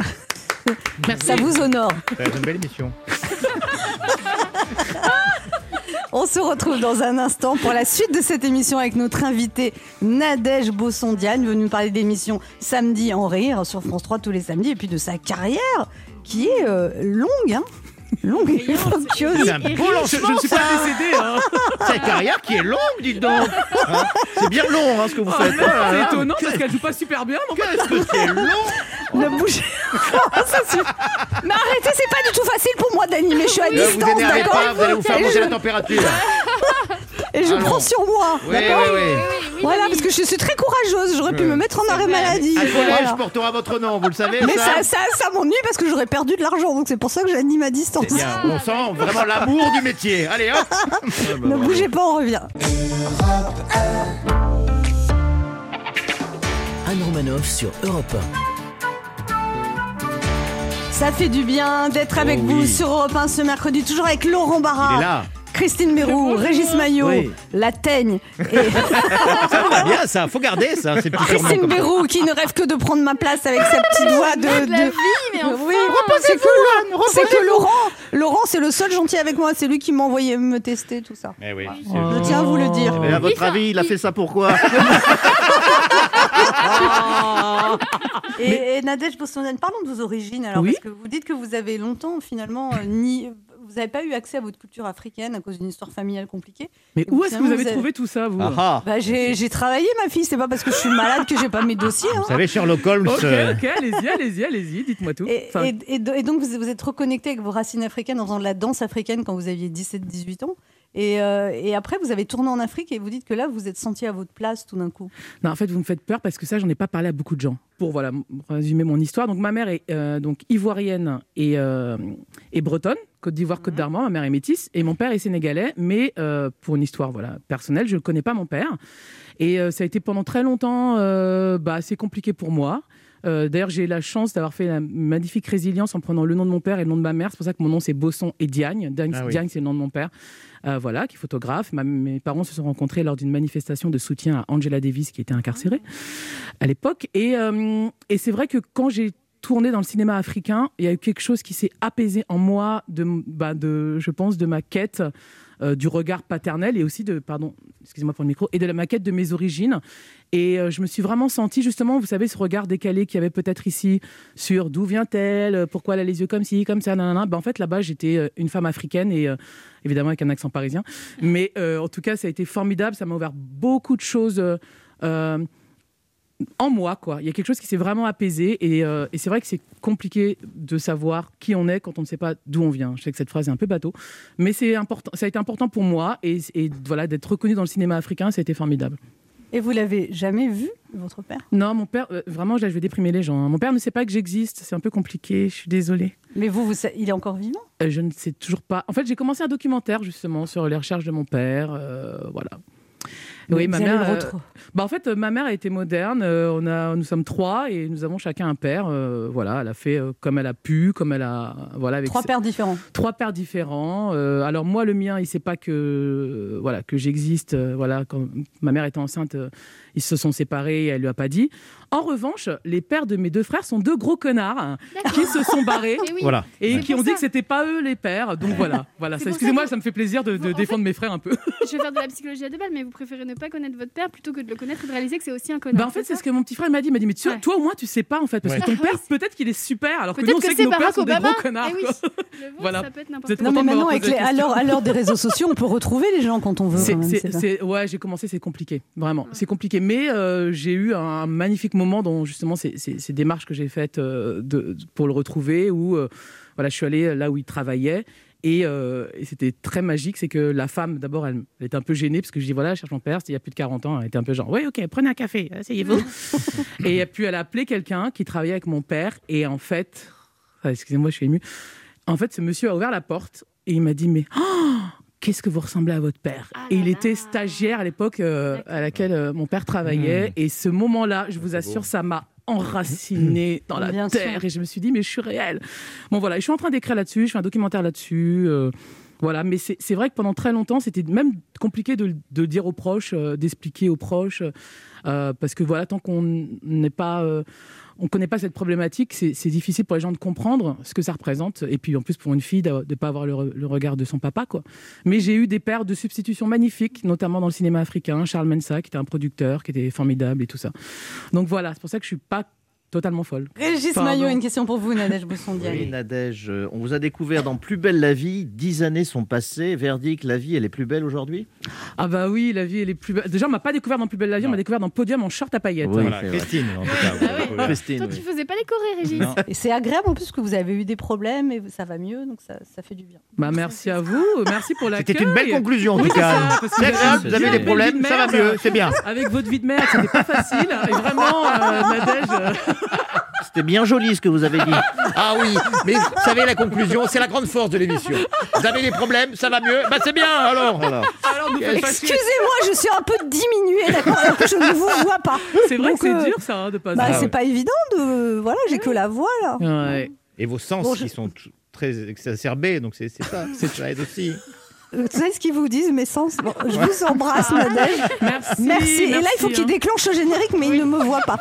Ça vous honore. C'est une belle émission. (laughs) On se retrouve dans un instant pour la suite de cette émission avec notre invitée Nadège Bossondiane, venue nous parler de l'émission Samedi en rire sur France 3 tous les samedis et puis de sa carrière qui est euh, longue, hein longue et fructueuse. C'est un beau Je, ne suis pas ça. décédée. Hein. (laughs) Cette carrière qui est longue, dites donc. Hein C'est bien long hein, ce que vous Oh, faites. merde, c'est étonnant parce qu'elle joue pas super bien. Qu'est-ce que c'est long (laughs) Ne bougez. Mais arrêtez, c'est pas du tout facile pour moi d'animer. Je suis à distance, d'accord vous allez vous faire monter la température. (laughs) Et je Ah non. prends sur moi. Oui, d'accord oui, oui. Voilà, parce que je suis très courageuse. J'aurais pu me mettre en arrêt maladie. Un collège Voilà. portera votre nom, vous le savez Mais ça ça, ça, ça m'ennuie parce que j'aurais perdu de l'argent. Donc c'est pour ça que j'anime à distance. Bien, on sent vraiment l'amour du métier. Allez hop (laughs) Ne bougez pas, on revient. Anne Romanoff sur Europe Ça fait du bien d'être avec Oh vous sur Europe 1 ce mercredi, toujours avec Laurent Barra. Il est là. Christine Mérou, Régis Maillot, Oui. La Teigne et (laughs) Ça va bien ça, faut garder ça, c'est Christine. Bérou qui ne rêve que de prendre ma place avec sa petite (laughs) voix de. de la de- vie, mais enfin Oui, c'est que, c'est que Laurent, Laurent c'est le seul gentil avec moi, c'est lui qui m'a envoyé me tester tout ça. Eh oui. Je tiens à vous le dire. Mais à votre avis, il a fait ça pourquoi (laughs) Et, et Nadège Bostonen, parlons de vos origines alors, Oui. parce que vous dites que vous avez longtemps finalement euh, ni. Vous n'avez pas eu accès à votre culture africaine à cause d'une histoire familiale compliquée. Mais où est-ce que vous avez vous avez- trouvé tout ça, vous Ah ah. Bah, j'ai travaillé, ma fille. C'est pas parce que je suis malade que j'ai pas mes dossiers. hein. Vous savez, Sherlock Holmes. Ok, euh, ok, allez-y, allez-y, allez-y, dites-moi tout. Et, Enfin, et- et do- et donc, vous vous êtes reconnecté avec vos racines africaines en faisant de la danse africaine quand vous aviez 17-18 ans? Et, euh, et après, vous avez tourné en Afrique et vous dites que là, vous vous êtes senti à votre place tout d'un coup. Non, en fait, vous me faites peur parce que ça, j'en ai pas parlé à beaucoup de gens. Pour voilà, résumer mon histoire. Donc, ma mère est euh, donc ivoirienne et, euh, et bretonne, Côte d'Ivoire, Côte d'Armor. Ma mère est métisse et mon père est sénégalais. Mais pour une histoire voilà personnelle, je ne connais pas mon père. Et ça a été pendant très longtemps bah, assez compliqué pour moi. Euh, D'ailleurs, j'ai eu la chance d'avoir fait la magnifique résilience en prenant le nom de mon père et le nom de ma mère. C'est pour ça que mon nom, c'est Bosson et Diagne. Diagne, Ah oui. C'est le nom de mon père, euh, voilà, qui est photographe. Ma- mes parents se sont rencontrés lors d'une manifestation de soutien à Angela Davis, qui était incarcérée à l'époque. Et, euh, et c'est vrai que quand j'ai tourné dans le cinéma africain, il y a eu quelque chose qui s'est apaisé en moi, de, bah, de, je pense, de ma quête du regard paternel et aussi de, pardon, excusez-moi pour le micro, et de la maquette de mes origines. Et euh, je me suis vraiment sentie, justement, vous savez, ce regard décalé qu'il y avait peut-être ici sur d'où vient-elle, pourquoi elle a les yeux comme ci, comme ça, nanana. Ben, en fait, là-bas, j'étais euh, une femme africaine et euh, évidemment avec un accent parisien. Mais euh, en tout cas, ça a été formidable. Ça m'a ouvert beaucoup de choses. euh, euh, en moi, quoi. Il y a quelque chose qui s'est vraiment apaisé et, euh, et c'est vrai que c'est compliqué de savoir qui on est quand on ne sait pas d'où on vient. Je sais que cette phrase est un peu bateau, mais c'est important. Ça a été important pour moi et, et voilà d'être reconnu dans le cinéma africain, ça a été formidable. Et vous l'avez jamais vu, votre père? Non, mon père, euh, vraiment, là, je vais déprimer les gens. hein. Mon père ne sait pas que j'existe. C'est un peu compliqué. Je suis désolée. Mais vous, vous il est encore vivant? Euh, je ne sais toujours pas. En fait, j'ai commencé un documentaire justement sur les recherches de mon père. voilà. Oui, Vous ma allez mère. le euh, bah, en fait, euh, ma mère a été moderne. euh, on a, nous sommes trois et nous avons chacun un père. euh, voilà, elle a fait euh, comme elle a pu, comme elle a, voilà, avec Trois ses- pères différents. trois pères différents. Euh, alors moi, le mien, il sait pas que euh, voilà que j'existe. euh, voilà, quand ma mère était enceinte, euh, ils se sont séparés. Et elle lui a pas dit. En revanche, les pères de mes deux frères sont deux gros connards hein, qui se sont barrés (laughs) Eh oui. Voilà. et qui ont dit ça. que c'était pas eux les pères. Donc voilà, (laughs) voilà. Ça- Excusez-moi, que- ça me fait plaisir de, défendre mes frères un peu. (laughs) Je vais faire de la psychologie à deux balles, mais vous préférez ne pas connaître votre père plutôt que de le connaître et de réaliser que c'est aussi un connard. Bah en fait, c'est ce que mon petit frère m'a dit. Il m'a dit, mais tu- Ouais. toi au moins, tu sais pas en fait, parce Ouais. que ton père, peut-être qu'il est super, alors que nous, on que sait que c'est nos pères sont des gros connards. Eh Voilà. ça peut être Vous n'importe êtes quoi. Non, mais content de maintenant, à l'heure des réseaux sociaux, on peut retrouver les gens quand on veut. Ouais, j'ai commencé, c'est compliqué, vraiment, c'est compliqué. Mais euh, j'ai eu un magnifique moment dans justement ces, ces- ces démarches que j'ai faites euh, de, pour le retrouver, où euh, voilà, je suis allée là où il travaillait. Et, euh, et c'était très magique, c'est que la femme, d'abord, elle, elle était un peu gênée, parce que je dis, voilà, je cherche mon père, c'était il y a plus de 40 ans, elle était un peu genre, oui, ok, prenez un café, asseyez-vous. (laughs) et puis elle a appelé quelqu'un qui travaillait avec mon père, et en fait, excusez-moi, je suis émue, en fait, ce monsieur a ouvert la porte, et il m'a dit, mais oh, qu'est-ce que vous ressemblez à votre père Ah Et là il était stagiaire à l'époque euh, à laquelle euh, mon père travaillait, et ce moment-là, je vous assure, ça m'a enraciné (clears throat) dans la Bien terre sûr. et je me suis dit mais je suis réelle. Bon voilà je suis en train d'écrire là-dessus je fais un documentaire là-dessus euh, voilà mais c'est vrai que pendant très longtemps c'était même compliqué de, dire aux proches euh, d'expliquer aux proches euh, parce que voilà tant qu'on n'est pas euh, on connaît pas cette problématique, c'est difficile pour les gens de comprendre ce que ça représente. Et puis en plus pour une fille de ne pas avoir le, re- le regard de son papa, quoi. Mais j'ai eu des pères de substitution magnifiques, notamment dans le cinéma africain. Charles Mensa, qui était un producteur, qui était formidable et tout ça. Donc voilà, c'est pour ça que je suis pas totalement folle. Régis Pardon. Maillot, une question pour vous, Nadège Boussondiani. Oui, Nadège, euh, on vous a découvert dans Plus belle la vie. Dix années sont passées. Verdict, la vie, elle est plus belle aujourd'hui? Ah bah oui, la vie elle est plus belle. Déjà, on m'a pas découvert dans Plus belle la vie, on m'a découvert dans Podium en short à paillettes. Oui. Voilà. Christine, en tout cas. Ah oui. Voilà. Christine, Toi, oui. tu faisais pas les chorés, Régis. Non. Et c'est agréable en plus que vous avez eu des problèmes et ça va mieux, donc ça, ça fait du bien. Bah merci à vous, merci pour l'accueil. C'était une belle conclusion, en tout cas. C'est agréable, vous avez des problèmes, ça va mieux, c'est bien. Avec votre vie de merde, c'était pas facile. Et vraiment, euh, Nadège, euh, C'était bien joli ce que vous avez dit. Ah oui, mais vous savez, la conclusion, c'est la grande force de l'émission. Vous avez des problèmes, ça va mieux, bah c'est bien alors. Voilà. alors nous faites pas chier. Excusez-moi, je suis un peu diminuée, d'accord, alors que je ne vous vois pas. C'est vrai Donc, que c'est euh, dur ça, hein, de pas Bah, c'est pas évident de. Voilà, j'ai que la voix là. Ouais. Et vos sens Bon, qui sont t- très exacerbés, donc c'est c'est ça, ça aide aussi. Vous savez ce qu'ils vous disent, mes sens? Bon, Je vous embrasse, Nadège. Merci. Merci. Et là, il faut qu'il hein. déclenche le générique, mais il ne me voit pas.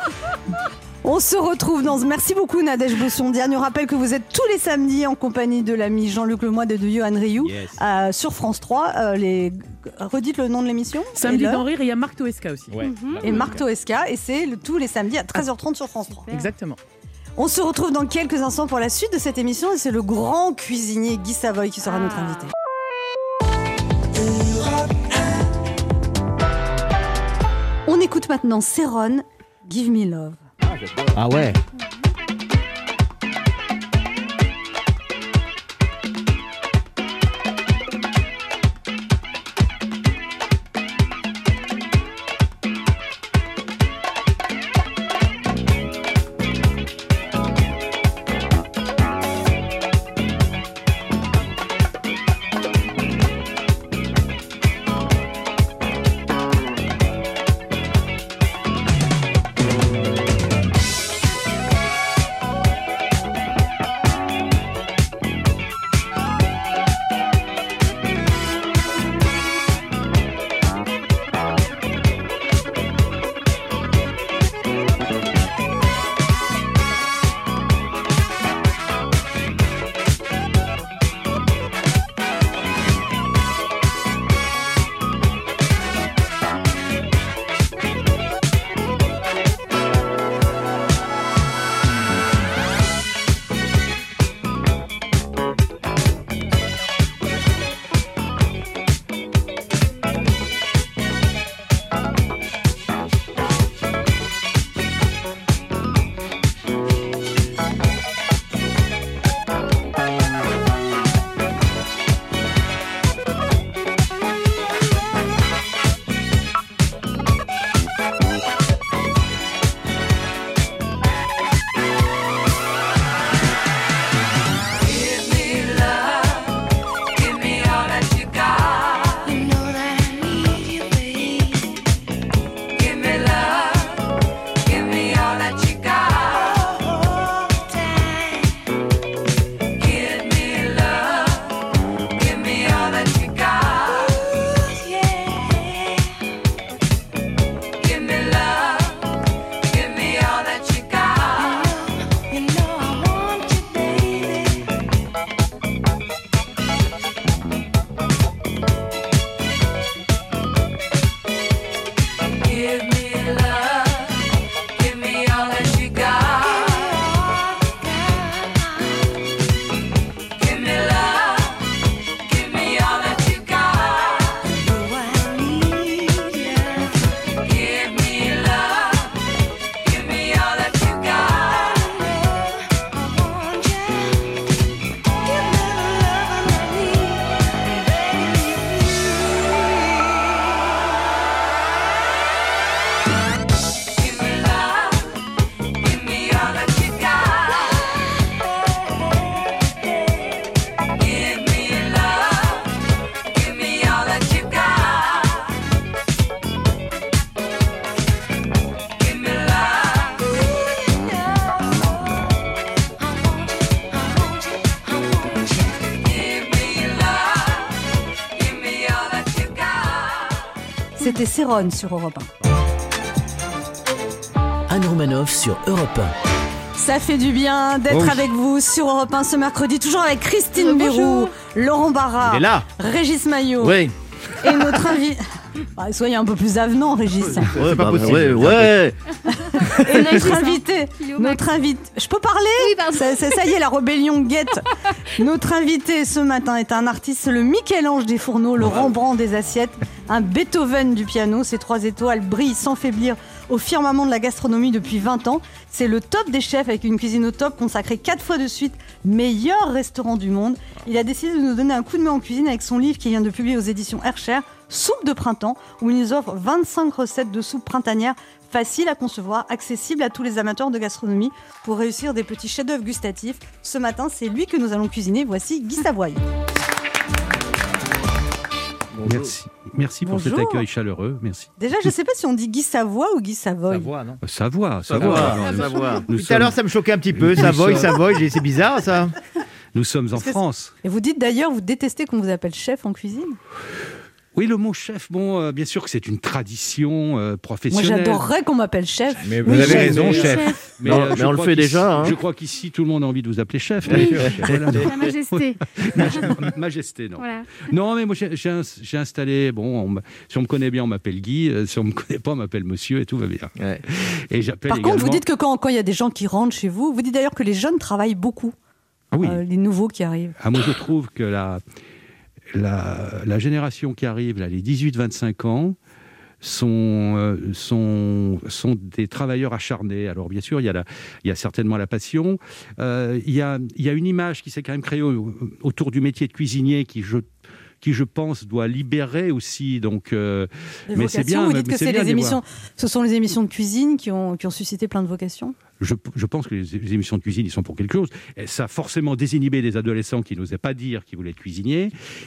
On se retrouve dans. Merci beaucoup, Nadège Bossondiane. On rappelle que vous êtes tous les samedis en compagnie de l'ami Jean-Luc Lemoyne et de Johan Rioux Yes. euh, sur France 3. Euh, les... Redites le nom de l'émission Samedi d'en rire, il y a Marc Toesca aussi. Ouais. Et Marc Toesca, et c'est le- tous les samedis à 13h30 sur France 3. Exactement. On se retrouve dans quelques instants pour la suite de cette émission et c'est le grand cuisinier Guy Savoy qui sera notre invité. On écoute maintenant Céron, Give Me Love. Ah ouais. Sur Europe Anne Romanoff sur Europe 1. Ça fait du bien d'être Oh oui. avec vous sur Europe 1 ce mercredi, toujours avec Christine Bonjour. Bérou, Laurent Barra, Il est là Régis Maillot Oui. et notre invité. (laughs) Ah, soyez un peu plus avenant, Régis. Ouais, pas bah, possible. ouais, ouais. (laughs) Et notre invité, notre invité, je peux parler Oui, pardon. ça, ça- ça y est, la rébellion guette. (laughs) Notre invité ce matin est un artiste, le Michel-Ange des fourneaux, le Rembrandt des assiettes, un Beethoven du piano. Ces trois étoiles brillent sans faiblir au firmament de la gastronomie depuis 20 ans. C'est le top des chefs avec une cuisine au top consacrée quatre fois de suite meilleur restaurant du monde. Il a décidé de nous donner un coup de main en cuisine avec son livre qui vient de publier aux éditions Hercher, Soupe de printemps, où il nous offre 25 recettes de soupe printanière faciles à concevoir, accessibles à tous les amateurs de gastronomie pour réussir des petits chefs-d'œuvre gustatifs. Ce matin, c'est lui que nous allons cuisiner. Voici Guy Savoy. Merci. Merci pour cet accueil chaleureux. Merci. Déjà, je ne sais pas si on dit Guy Savoy ou Guy Savoy. Savoie, non Euh, Savoie. Nous Tout à l'heure, ça me choquait un petit peu. Savoy, Savoy, c'est bizarre ça. nous sommes en France. Et vous dites d'ailleurs, vous détestez qu'on vous appelle chef en cuisine? Oui, le mot chef, bon, euh, bien sûr que c'est une tradition euh, Moi, professionnelle. j'adorerais qu'on m'appelle chef. Mais vous Oui, avez chef. raison, chef. Mais, Non, euh, mais on le fait déjà, hein. Je crois qu'ici, tout le monde a envie de vous appeler chef. Oui. (laughs) Voilà, Sa Majesté. Majesté, non. Voilà. Non, mais moi, j'ai j'ai ins- j'ai installé, bon, on si on me connaît bien, on m'appelle Guy. Si on me connaît pas, on m'appelle monsieur et tout va bien. Ouais. Et j'appelle Par contre, vous dites que quand quand il y a des gens qui rentrent chez vous, vous dites d'ailleurs que les jeunes travaillent beaucoup, Ah oui. euh, les nouveaux qui arrivent. Ah, moi, je trouve que la, la, la génération qui arrive, là, les 18-25 ans, sont, euh, sont, sont des travailleurs acharnés. Alors, bien sûr, il y a, la, il y a certainement la passion. Euh, il, y a, il y a une image qui s'est quand même créée au- autour du métier de cuisinier qui, je qui, je pense, doit libérer aussi. Donc, euh, Mais c'est bien, vous dites que c'est les émissions, ce sont les émissions de cuisine qui ont, qui ont suscité plein de vocations? Je, pense que les, émissions de cuisine, ils sont pour quelque chose. Ça a forcément désinhibé des adolescents qui n'osaient pas dire qu'ils voulaient être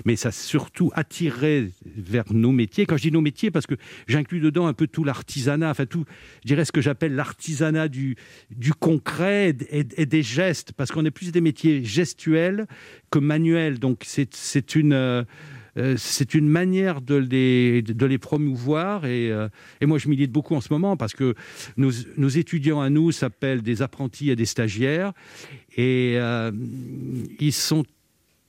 mais ça surtout attiré vers nos métiers. Quand je dis nos métiers, parce que j'inclus dedans un peu tout l'artisanat, enfin tout, je dirais ce que j'appelle l'artisanat du, du concret et, et des gestes, parce qu'on est plus des métiers gestuels que manuels. Donc c'est c'est une... euh, c'est une manière de les, promouvoir et, euh, et moi je milite beaucoup en ce moment parce que nos, étudiants à nous s'appellent des apprentis et des stagiaires et euh, ils sont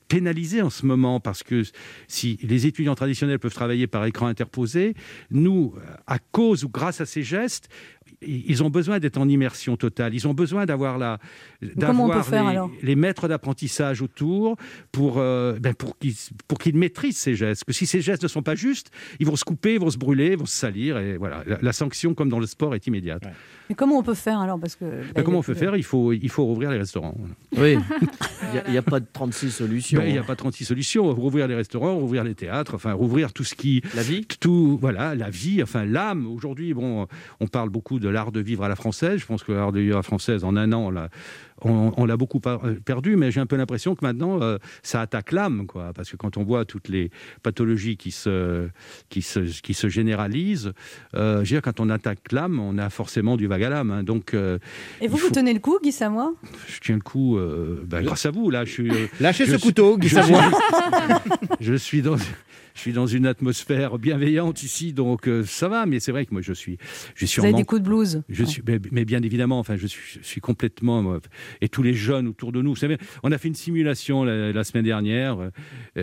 pénalisés en ce moment parce que si les étudiants traditionnels peuvent travailler par écran interposé, nous, à cause ou grâce à ces gestes, ils ont besoin d'être en immersion totale. Ils ont besoin d'avoir la, d'avoir les, maîtres d'apprentissage autour pour, euh, ben, pour qu'ils pour qu'ils maîtrisent ces gestes. Que si ces gestes ne sont pas justes, ils vont se couper, ils vont se brûler, ils vont se salir. Et voilà, la, la sanction, comme dans le sport, est immédiate. Mais comment on peut faire alors Parce que bah, Ben, comment on peut faire? Il faut, il faut rouvrir les restaurants. Oui. (laughs) Il n'y a, pas de 36 solutions. Ben, Il n'y a pas 36 solutions. Rouvrir les restaurants, rouvrir les théâtres, enfin rouvrir tout ce qui... La vie? Tout, voilà, la vie, enfin l'âme. Aujourd'hui, bon, on parle beaucoup de l'art de vivre à la française. Je pense que l'art de vivre à la française, en un an, on l'a, on, on l'a beaucoup par- perdu, mais j'ai un peu l'impression que maintenant, euh, ça attaque l'âme, quoi. Parce que quand on voit toutes les pathologies qui se, qui se, qui se généralisent, euh, je veux dire, quand on attaque l'âme, on a forcément du vague à l'âme. hein. Donc, euh, Et vous, vous tenez le coup, Guy Samois? Je tiens le coup, euh, ben, grâce à vous, là, je suis... euh, (laughs) Lâchez je ce suis- couteau, Guy je (laughs) je suis dans je suis dans une atmosphère bienveillante ici donc euh, ça va mais c'est vrai que moi je suis je suis Vous avez des coups de blues. je suis mais, mais bien évidemment enfin je suis, je suis complètement moi, et tous les jeunes autour de nous vous savez on a fait une simulation la, la semaine dernière euh,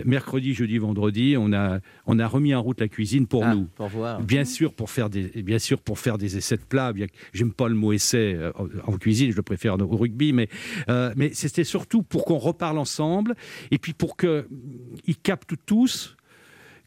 mercredi jeudi vendredi on a on a remis en route la cuisine pour Ah, nous Pour voir. Bien sûr, pour faire des, bien sûr, pour faire des essais de plats. J'aime pas le mot essai euh, en, cuisine, je le préfère au rugby, mais, euh, mais c'était surtout pour qu'on reparle ensemble et puis pour que ils captent tous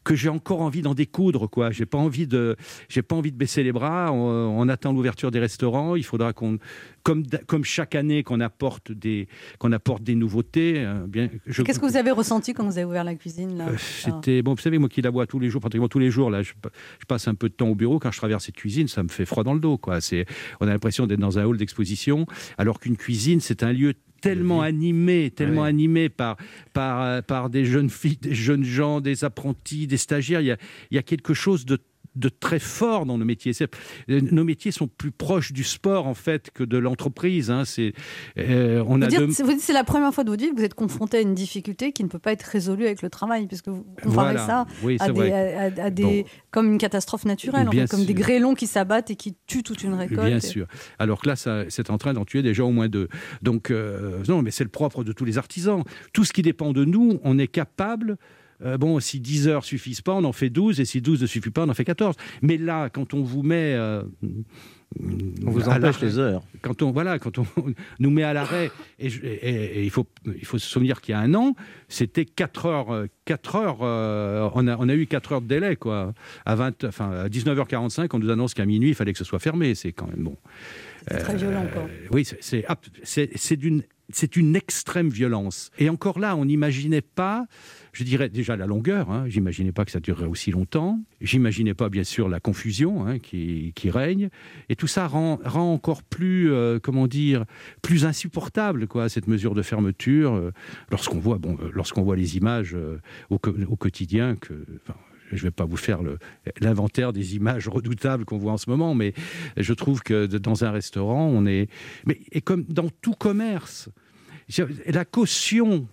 que j'ai encore envie d'en découdre quoi j'ai pas envie de j'ai pas envie de baisser les bras on, on attend l'ouverture des restaurants il faudra qu'on comme comme chaque année qu'on apporte des qu'on apporte des nouveautés euh, bien je- Qu'est-ce que vous avez ressenti quand vous avez ouvert la cuisine là? Euh, C'était bon, vous savez, moi qui la bois tous les jours, pratiquement tous les jours, là, je, je passe un peu de temps au bureau. Quand je traverse cette cuisine, ça me fait froid dans le dos, quoi. C'est, on a l'impression d'être dans un hall d'exposition, alors qu'une cuisine, c'est un lieu tellement animé, tellement animé par, par, euh, par des jeunes filles, des jeunes gens, des apprentis, des stagiaires. Il y a, il y a quelque chose de de très fort dans nos métiers. Euh, Nos métiers sont plus proches du sport en fait que de l'entreprise. hein. C'est, euh, on Vous a dites, de- c'est- vous dites, c'est la première fois de votre vie que vous êtes confronté à une difficulté qui ne peut pas être résolue avec le travail, puisque vous comparez Voilà. ça Oui, à des, à- à- comme une catastrophe naturelle, en Bien fait, comme des grêlons qui s'abattent et qui tuent toute une récolte. Bien Et- sûr. Alors que là, ça- c'est en train d'en tuer déjà au moins deux. Donc, euh, non, mais c'est le propre de tous les artisans. Tout ce qui dépend de nous, on est capable euh, bon, si 10 heures suffisent pas, on en fait 12, et si 12 ne suffit pas, on en fait 14. Mais là, quand on vous met... euh, On vous empêche les heures. Quand on, voilà, quand on (laughs) nous met à l'arrêt, et, je- et- et il, faut, il faut se souvenir qu'il y a un an, c'était 4 heures, euh, 4 heures euh, on, a, on a eu 4 heures de délai. Quoi. À, 20, enfin, à 19h45, on nous annonce qu'à minuit, il fallait que ce soit fermé. C'est quand même bon. C'est très violent, quoi. Euh, oui, c'est d'une c'est une extrême violence. Et encore là, on n'imaginait pas, je dirais déjà la longueur, hein, j'imaginais pas que ça durerait aussi longtemps, j'imaginais pas bien sûr la confusion hein, qui, règne, et tout ça rend, encore plus, euh, comment dire, plus insupportable quoi, cette mesure de fermeture, euh, lorsqu'on voit, bon, euh, lorsqu'on voit les images au, quotidien que... je ne vais pas vous faire l'inventaire des images redoutables qu'on voit en ce moment, mais je trouve que dans un restaurant, on est. Mais et comme dans tout commerce, la caution.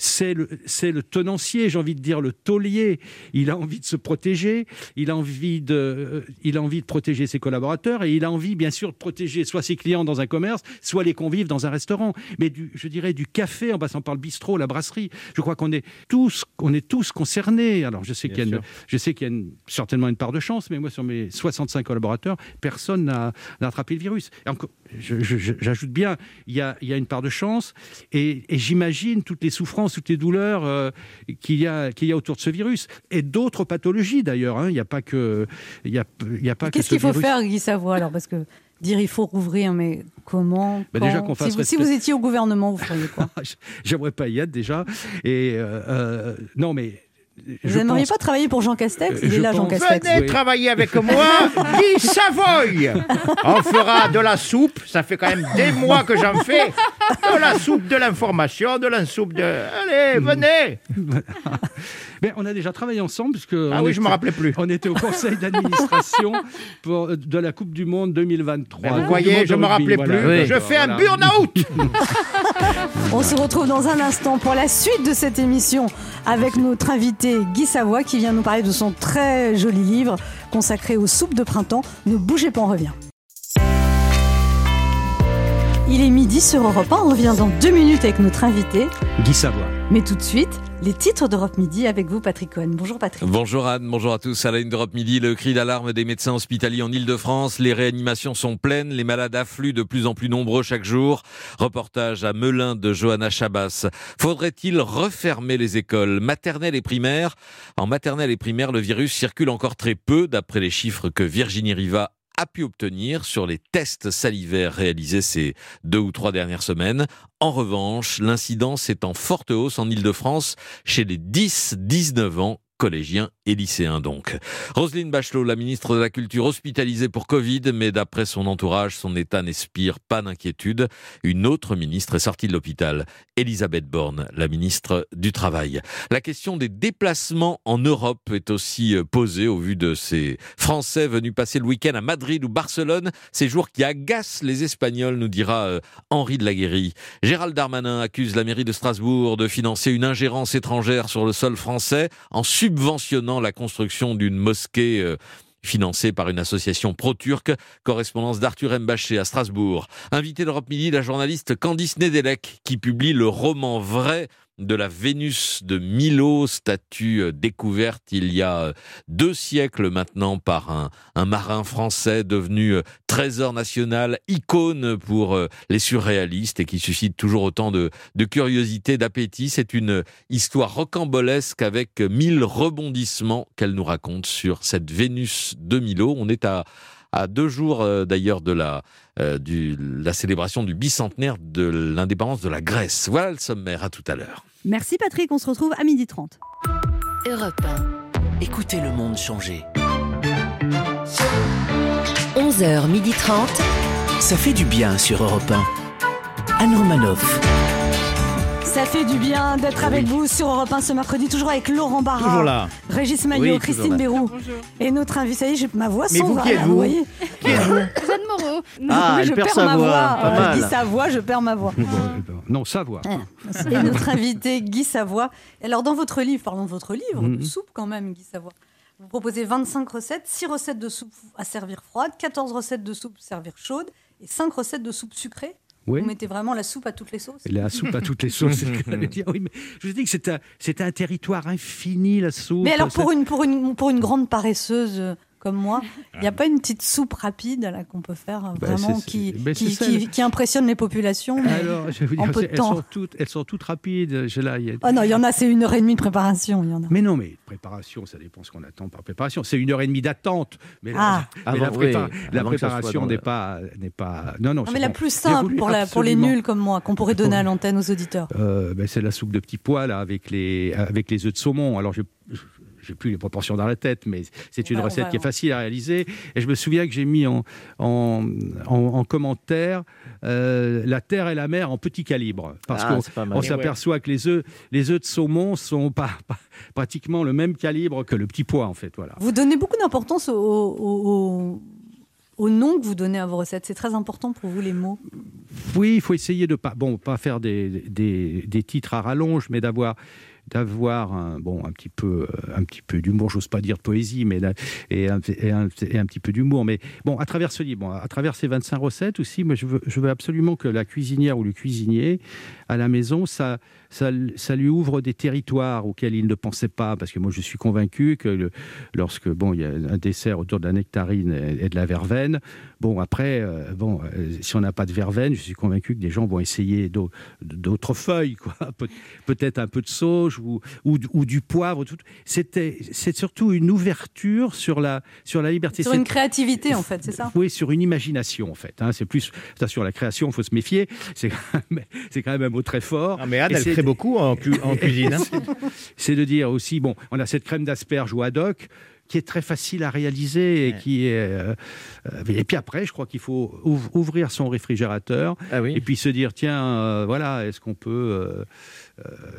C'est le, le tenancier, j'ai envie de dire le taulier. Il a envie de se protéger, il a envie de, euh, il a envie de protéger ses collaborateurs et il a envie, bien sûr, de protéger soit ses clients dans un commerce, soit les convives dans un restaurant. Mais du, je dirais du café, en passant par le bistrot, la brasserie. Je crois qu'on est tous, on est tous concernés. Alors, je sais qu'il y a, une, sûr. je sais qu'il y a une- certainement une part de chance, mais moi, sur mes 65 collaborateurs, personne n'a attrapé le virus. Et encore, j'ajoute bien, il y, a, il y a une part de chance, et, et j'imagine toutes les souffrances, toutes les douleurs euh, qu'il y, a- qu'il y a autour de ce virus, et d'autres pathologies d'ailleurs. hein. Il n'y a pas que, il y a, il y a pas que Qu'est-ce ce qu'il faut virus. faire, Guy Savoie, alors? Parce que dire il faut rouvrir, mais comment Bah, déjà qu'on fasse si, vous, si respect- vous étiez au gouvernement, vous feriez quoi? (laughs) J'aimerais pas y être déjà. Et euh, euh, non, mais. Vous je n'aimeriez pense- pas travailler pour Jean Castex Il Je est là, Jean Castex. Venez Oui. travailler avec moi, (laughs) Guy Savoy. On fera de la soupe, ça fait quand même des mois que j'en fais. De la soupe de l'information, de la soupe de... Allez, venez (laughs) Mais on a déjà travaillé ensemble puisque Ah oui, je me était- rappelais plus. On était au conseil (laughs) d'administration pour de la Coupe du Monde 2023. Ben, vous voyez, je me rappelais voilà. plus. Je fais un burn-out (laughs) On se retrouve dans un instant pour la suite de cette émission avec notre invité Guy Savoie qui vient nous parler de son très joli livre consacré aux soupes de printemps. Ne bougez pas, on revient. Il est midi sur Europe 1, on revient dans deux minutes avec notre invité. Guy Savoie. Mais tout de suite, les titres d'Europe Midi avec vous, Patrick Cohen. Bonjour Patrick. Bonjour Anne, bonjour à tous. À la une d'Europe Midi, le cri d'alarme des médecins hospitaliers en Ile-de-France. Les réanimations sont pleines, les malades affluent de plus en plus nombreux chaque jour. Reportage à Melun de Johanna Chabas. Faudrait-il refermer les écoles maternelles et primaires? En maternelle et primaire, le virus circule encore très peu, d'après les chiffres que Virginie Riva a pu obtenir sur les tests salivaires réalisés ces deux ou trois dernières semaines. En revanche, l'incidence est en forte hausse en Ile-de-France chez les 10-19 ans collégiens et lycéens donc. Roselyne Bachelot, la ministre de la Culture hospitalisée pour Covid, mais d'après son entourage, son état n'inspire pas d'inquiétude. Une autre ministre est sortie de l'hôpital, Elisabeth Borne, la ministre du Travail. La question des déplacements en Europe est aussi euh, posée au vu de ces Français venus passer le week-end à Madrid ou Barcelone, ces jours qui agacent les Espagnols, nous dira euh, Henri de la Guérie. Gérald Darmanin accuse la mairie de Strasbourg de financer une ingérence étrangère sur le sol français en subventionnant la construction d'une mosquée euh, financée par une association pro-turque. Correspondance d'Arthur Mbaché à Strasbourg. Invité d'Europe Midi, la journaliste Candice Nedelec qui publie le roman vrai de la Vénus de Milo, statue euh, découverte il y a euh, deux siècles maintenant par un, marin français devenu euh, trésor national, icône pour les surréalistes et qui suscite toujours autant de, curiosité, d'appétit. C'est une histoire rocambolesque avec mille rebondissements qu'elle nous raconte sur cette Vénus de Milo. On est à deux jours d'ailleurs de la, la célébration du bicentenaire de l'indépendance de la Grèce. Voilà le sommaire, à tout à l'heure. Merci Patrick, on se retrouve à 12h30. Europe 1. Écoutez le monde changer. 11h30. Ça fait du bien sur Europe 1. Anne Romanoff. Ça fait du bien d'être avec vous sur Europe 1 ce mercredi, toujours avec Laurent Barra, Toujours là. Régis Maillot, Oui, Christine toujours là. Bérou et notre invité. Ça y est, j'ai- ma voix Mais s'en vous, va. qui êtes-vous voyez Qui êtes-vous (laughs) Jeanne Moreau. Ah, Oui, elle je perd perds sa ma voix, voix. pas Euh, mal. Guy Savoie, je perds ma voix. (laughs) Non, Savoie. Et notre invité Guy Savoie. Alors dans votre livre, parlons de votre livre, Mhm. de soupe quand même, Guy Savoie. Vous proposez 25 recettes, 6 recettes de soupe à servir froide, 14 recettes de soupe servir chaude et 5 recettes de soupe sucrée. Oui. Vous mettez vraiment la soupe à toutes les sauces La soupe à toutes les sauces, c'est ce que j'allais (laughs) dire. Oui, mais je vous dis que c'est un, territoire infini, la soupe. Mais alors, pour Ça- une, pour, une, pour une grande paresseuse euh, comme moi, il n'y a pas une petite soupe rapide là, qu'on peut faire euh, Bah, vraiment qui, bah, impressionne les populations mais Alors, je vais vous en peu de elles, temps sont toutes, elles sont toutes rapides. Je- là, il y a- Oh non, il y en a, c'est une heure et demie de préparation. Il y en a. Mais non, mais préparation, ça dépend ce qu'on attend par préparation. C'est une heure et demie d'attente. Mais, la- Ah. mais la, prépa- oui, la préparation le- n'est pas, n'est pas. Non, non. Non, c'est mais la bon. plus simple pour, la, pour les nuls comme moi, qu'on pourrait donner à l'antenne aux auditeurs. Euh, ben, c'est la soupe de petits pois là avec les avec les œufs de saumon. Alors je j'ai plus les proportions dans la tête, mais c'est une on recette qui est facile à réaliser. Et je me souviens que j'ai mis en, en, en- en commentaire euh, la terre et la mer en petit calibre. Parce Ah, qu'on s'aperçoit que les œufs, les œufs de saumon sont (laughs) pas, pas- pratiquement le même calibre que le petit pois, en fait. Voilà. Vous donnez beaucoup d'importance au, au, au- au nom que vous donnez à vos recettes. C'est très important pour vous, les mots. Oui, il faut essayer de pas, bon, pas faire des, des, des titres à rallonge, mais d'avoir d'avoir un, bon, un petit peu, euh, un petit peu d'humour, j'ose pas dire poésie, mais et un, et un, et un petit peu d'humour. Mais bon, à travers ce livre, bon, à travers ces 25 recettes aussi, moi, je veux absolument que la cuisinière ou le cuisinier à la maison, ça, ça, ça lui ouvre des territoires auxquels il ne pensait pas, parce que moi, je suis convaincu que le- lorsque, bon, il y a un dessert autour de la nectarine et, et de la verveine, bon, après, euh, bon, euh, si on n'a pas de verveine, je suis convaincu que des gens vont essayer d'au- d'autres feuilles, quoi. (laughs) Peut- Peut-être un peu de sauge ou, ou, ou du poivre. tout. C'était, c'est surtout une ouverture sur la, sur la liberté. Sur une créativité, en fait, c'est ça oui, sur une imagination, en fait. hein. C'est plus, attention, la création, il faut se méfier. C'est quand, même- c'est quand même un mot très fort. Ah, mais Anne, elle crée beaucoup en, cu- en (laughs) cuisine. hein. c'est de dire aussi, bon, on a cette crème d'asperge ou haddock qui est très facile à réaliser et qui est. euh, euh, et puis après, je crois qu'il faut ouv- ouvrir son réfrigérateur Ah et puis se dire tiens, euh, voilà, est-ce qu'on peut euh,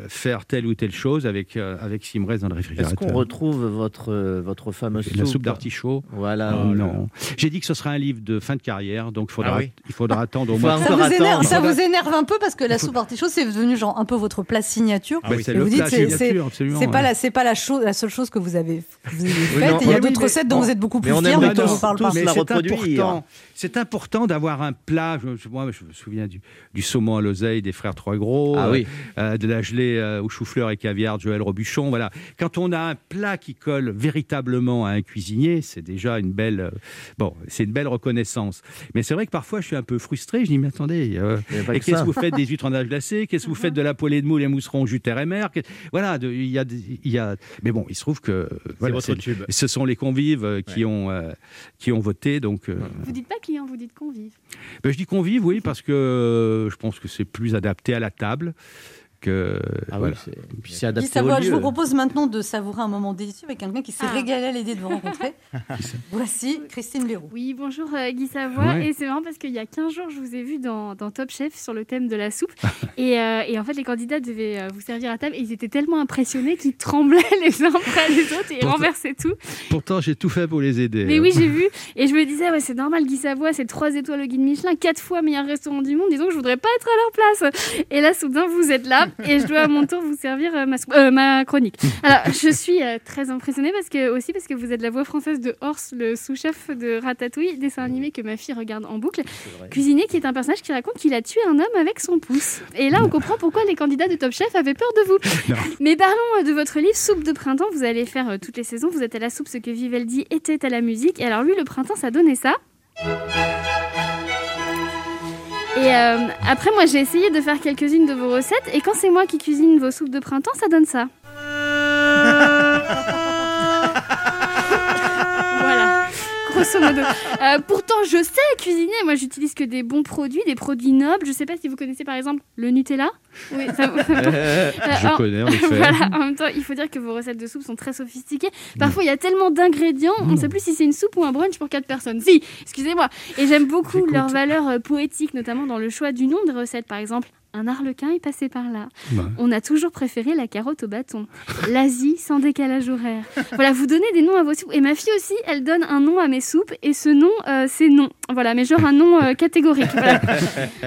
faire telle ou telle chose avec euh, avec ce qui me reste dans le Est-ce réfrigérateur qu'on retrouve votre, euh, votre fameuse La soupe d'artichaut Voilà. Euh, Non. J'ai dit que ce sera un livre de fin de carrière, donc faudra, Ah oui. il faudra attendre au moins. Ça vous, énerve, ça vous énerve un peu parce que la soupe artichaut, c'est devenu genre un peu votre plat signature. Ah oui, c'est le vous dites, plat signature, c'est absolument, c'est pas la, c'est pas la, chose, la seule chose que vous avez, vous avez Oui, faite. non, il y a oui, d'autres mais- recettes dont bon, vous êtes beaucoup plus mais on fiers, mais dont on parle pas. la important. C'est important d'avoir un plat. Je, moi, je me souviens du, du saumon à l'oseille des frères Trois Gros, Ah euh, euh, de la gelée euh, au chou-fleur et caviar Joël Robuchon. Voilà. Quand on a un plat qui colle véritablement à un cuisinier, c'est déjà une belle, euh, bon, c'est une belle reconnaissance. Mais c'est vrai que parfois, je suis un peu frustré. Je dis, mais attendez, euh, et que qu'est-ce que vous faites des huîtres en âge glacé Qu'est-ce que vous faites de la poêlée de moule et mousseron jus terre et mer? Voilà, il y a, des- il y a. Mais bon, il se trouve que euh, voilà, votre tube. ce sont les convives euh, qui ont euh, qui ont voté. Donc, euh, Vous dites pas client, vous dites convive. ben, je dis convive, oui, parce que euh, je pense que c'est plus adapté à la table que. Ah oui, c'est- puis c'est Guy adapté au Savoie, je lieu. vous propose maintenant de savourer un moment délicieux avec quelqu'un qui s'est Ah. régalé à l'idée de vous rencontrer. (laughs) Voici Christine Léroux. Oui, bonjour euh, Guy Savoie. Ouais. Et c'est marrant parce qu'il y a 15 jours, je vous ai vu dans, dans Top Chef sur le thème de la soupe. (laughs) et, euh, et en fait, les candidats devaient euh, vous servir à table et ils étaient tellement impressionnés qu'ils tremblaient (laughs) les uns après les autres et ils Pourtant- renversaient tout. Pourtant, j'ai tout fait pour les aider. Mais hein. oui, j'ai vu. Et je me disais, ouais, c'est normal, Guy Savoie, c'est 3 étoiles au guide Michelin, 4 fois meilleur restaurant du monde. Disons que je voudrais pas être à leur place. Et là, soudain, vous êtes là et je dois à mon tour vous servir euh, ma, euh, ma chronique. Alors, je suis euh, très impressionnée parce que, aussi parce que vous êtes la voix française de Horst, le sous-chef de Ratatouille, dessin animé que ma fille regarde en boucle. Cuisinier qui est un personnage qui raconte qu'il a tué un homme avec son pouce. Et là, on comprend pourquoi les candidats de Top Chef avaient peur de vous. (laughs) Mais parlons de votre livre Soupe de printemps. Vous allez faire euh, toutes les saisons. Vous êtes à la soupe ce que Vivaldi était à la musique. Et alors lui, le printemps, ça donnait ça. Et euh, après, moi, j'ai essayé de faire quelques-unes de vos recettes. Et quand c'est moi qui cuisine vos soupes de printemps, ça donne ça. Grosso modo. Euh, pourtant, je sais cuisiner. Moi, j'utilise que des bons produits, des produits nobles. Je sais pas si vous connaissez par exemple le Nutella. Oui, ça vous- Je en- connais, en (laughs) effet. voilà, en même temps, il faut dire que vos recettes de soupe sont très sophistiquées. Parfois, il y a tellement d'ingrédients, on ne sait plus si c'est une soupe ou un brunch pour quatre personnes. Si, excusez-moi. Et j'aime beaucoup leur valeur euh, poétique, notamment dans le choix du nom des recettes. Par exemple, un arlequin est passé par là. Ouais. On a toujours préféré la carotte au bâton. L'Asie sans décalage horaire. Voilà, vous donnez des noms à vos soupes. Et ma fille aussi, elle donne un nom à mes soupes. Et ce nom, euh, c'est non. Voilà, mais genre un nom euh, catégorique. voilà.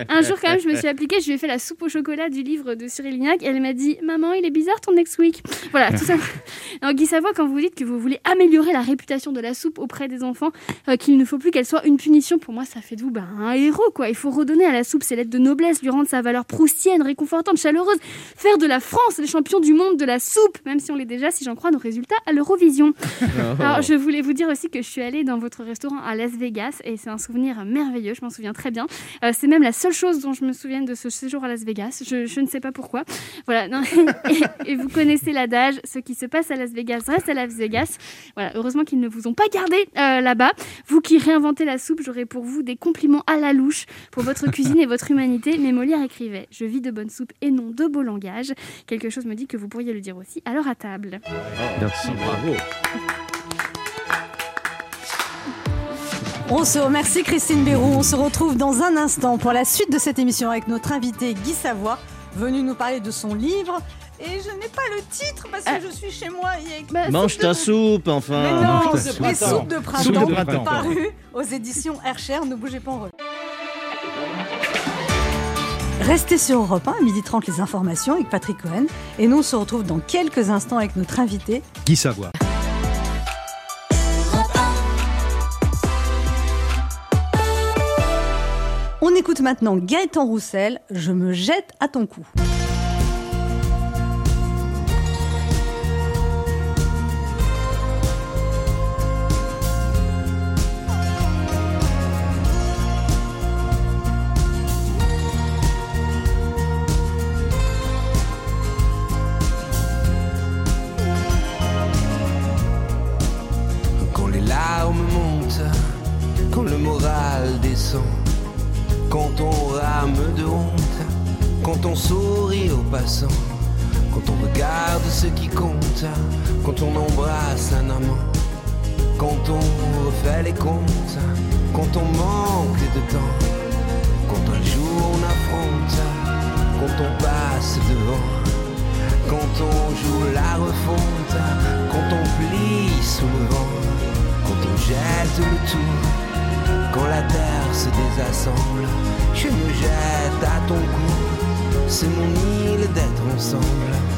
Un jour, quand même, je me suis appliquée, je lui ai fait la soupe au chocolat du livre de Cyril Lignac et elle m'a dit Maman, il est bizarre ton next week. Voilà, tout ça. (laughs) Alors, Guy Savoie, quand vous dites que vous voulez améliorer la réputation de la soupe auprès des enfants, euh, qu'il ne faut plus qu'elle soit une punition, pour moi, ça fait de vous ben, un héros, quoi. Il faut redonner à la soupe ses lettres de noblesse, lui rendre sa valeur proustienne, réconfortante, chaleureuse, faire de la France les champions du monde de la soupe, même si on l'est déjà, si j'en crois nos résultats à l'Eurovision. (laughs) Alors, je voulais vous dire aussi que je suis allée dans votre restaurant à Las Vegas et c'est un souvenir merveilleux, je m'en souviens très bien. Euh, c'est même la seule chose dont je me souviens de ce séjour à Las Vegas. Je, je ne sais pas pourquoi. Voilà. non. (laughs) et, et vous connaissez l'adage ce qui se passe à Las Vegas reste à Las Vegas. Voilà. Heureusement qu'ils ne vous ont pas gardé euh, là-bas. Vous qui réinventez la soupe, j'aurai pour vous des compliments à la louche pour votre cuisine et votre humanité. Mais Molière écrivait Je vis de bonne soupe et non de beau langage. Quelque chose me dit que vous pourriez le dire aussi alors à table. Merci, bravo. On se remercie Christine Béroux. On se retrouve dans un instant pour la suite de cette émission avec notre invité Guy Savoie, venu nous parler de son livre. Et je n'ai pas le titre parce que Ah. je suis chez moi. Il y a écrit- Bah, Mange soupe ta de- soupe, enfin. Mais non, Mange ta les soupe. soupes de printemps, Soupe de printemps. paru aux éditions Hercher. Ne bougez pas en. Restez sur Europe 1 à 12h30 les informations avec Patrick Cohen. Et nous on se retrouve dans quelques instants avec notre invité. Guy Savoie. On écoute maintenant Gaëtan Roussel, Je me jette à ton cou. On sourit aux passants, quand on regarde ce qui compte, quand on embrasse un amant, quand on refait les comptes, quand on manque de temps, quand un jour on affronte, quand on passe devant. Quand on joue la refonte, quand on plie sous le vent, quand on jette le tout, quand la terre se désassemble, je me jette à ton cou, c'est mon île d'être ensemble.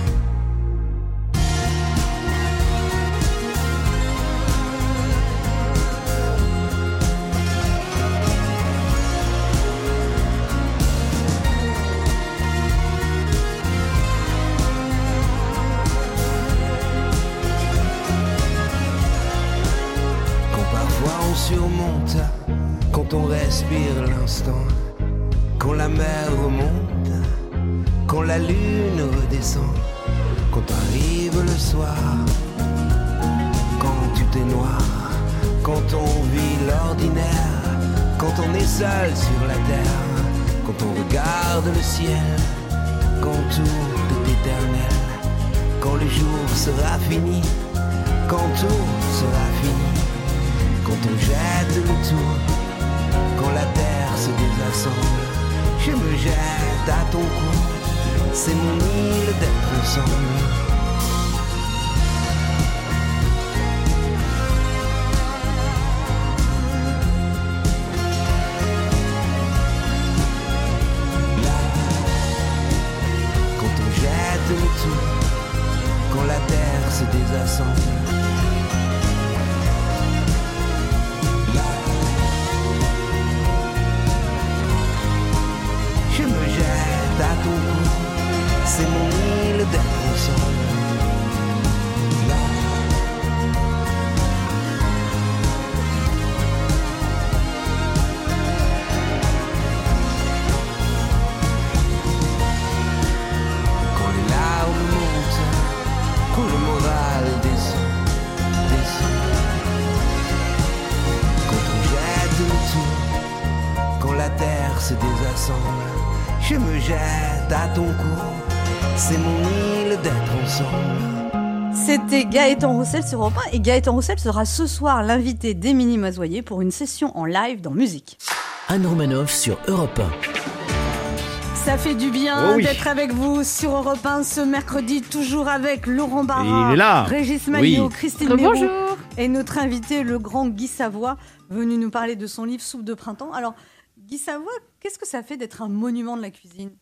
Quand tout est noir, quand on vit l'ordinaire, quand on est seul sur la terre, quand on regarde le ciel, quand tout est éternel, quand le jour sera fini, quand tout sera fini, quand on jette le tout, quand la terre se désassemble, je me jette à ton cou, c'est mon île d'être ensemble. Gaëtan Roussel sur Europe 1 et Gaëtan Roussel sera ce soir l'invité d'Émilie Mazoyer pour une session en live dans musique. Anne Romanoff sur Europe Ça fait du bien Oh oui. d'être avec vous sur Europe 1 ce mercredi, toujours avec Laurent Barra, Il est là. Régis Maillot, Oui. Christine bonjour. Et notre invité, le grand Guy Savoie, venu nous parler de son livre Soupe de printemps. Alors, Guy Savoie, qu'est-ce que ça fait d'être un monument de la cuisine?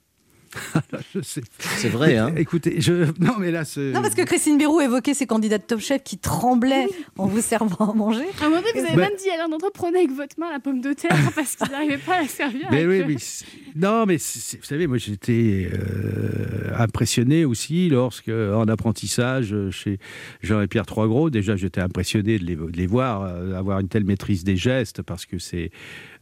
(laughs) C'est vrai, hein. Écoutez, je... non, mais là, c'est. Non, parce que Christine Bérou évoquait ses candidats de Top Chef qui tremblaient en vous servant à manger. À un moment donné, vous avez Bah- même dit à l'un d'entre eux, prenez avec votre main la pomme de terre (laughs) parce qu'ils n'arrivaient pas à la servir. Mais oui, mais non, mais c'est- vous savez, moi j'étais euh, impressionné aussi lorsque, en apprentissage euh, chez Jean et Pierre Troisgros, déjà j'étais impressionné de les, de les voir euh, avoir une telle maîtrise des gestes parce que c'est,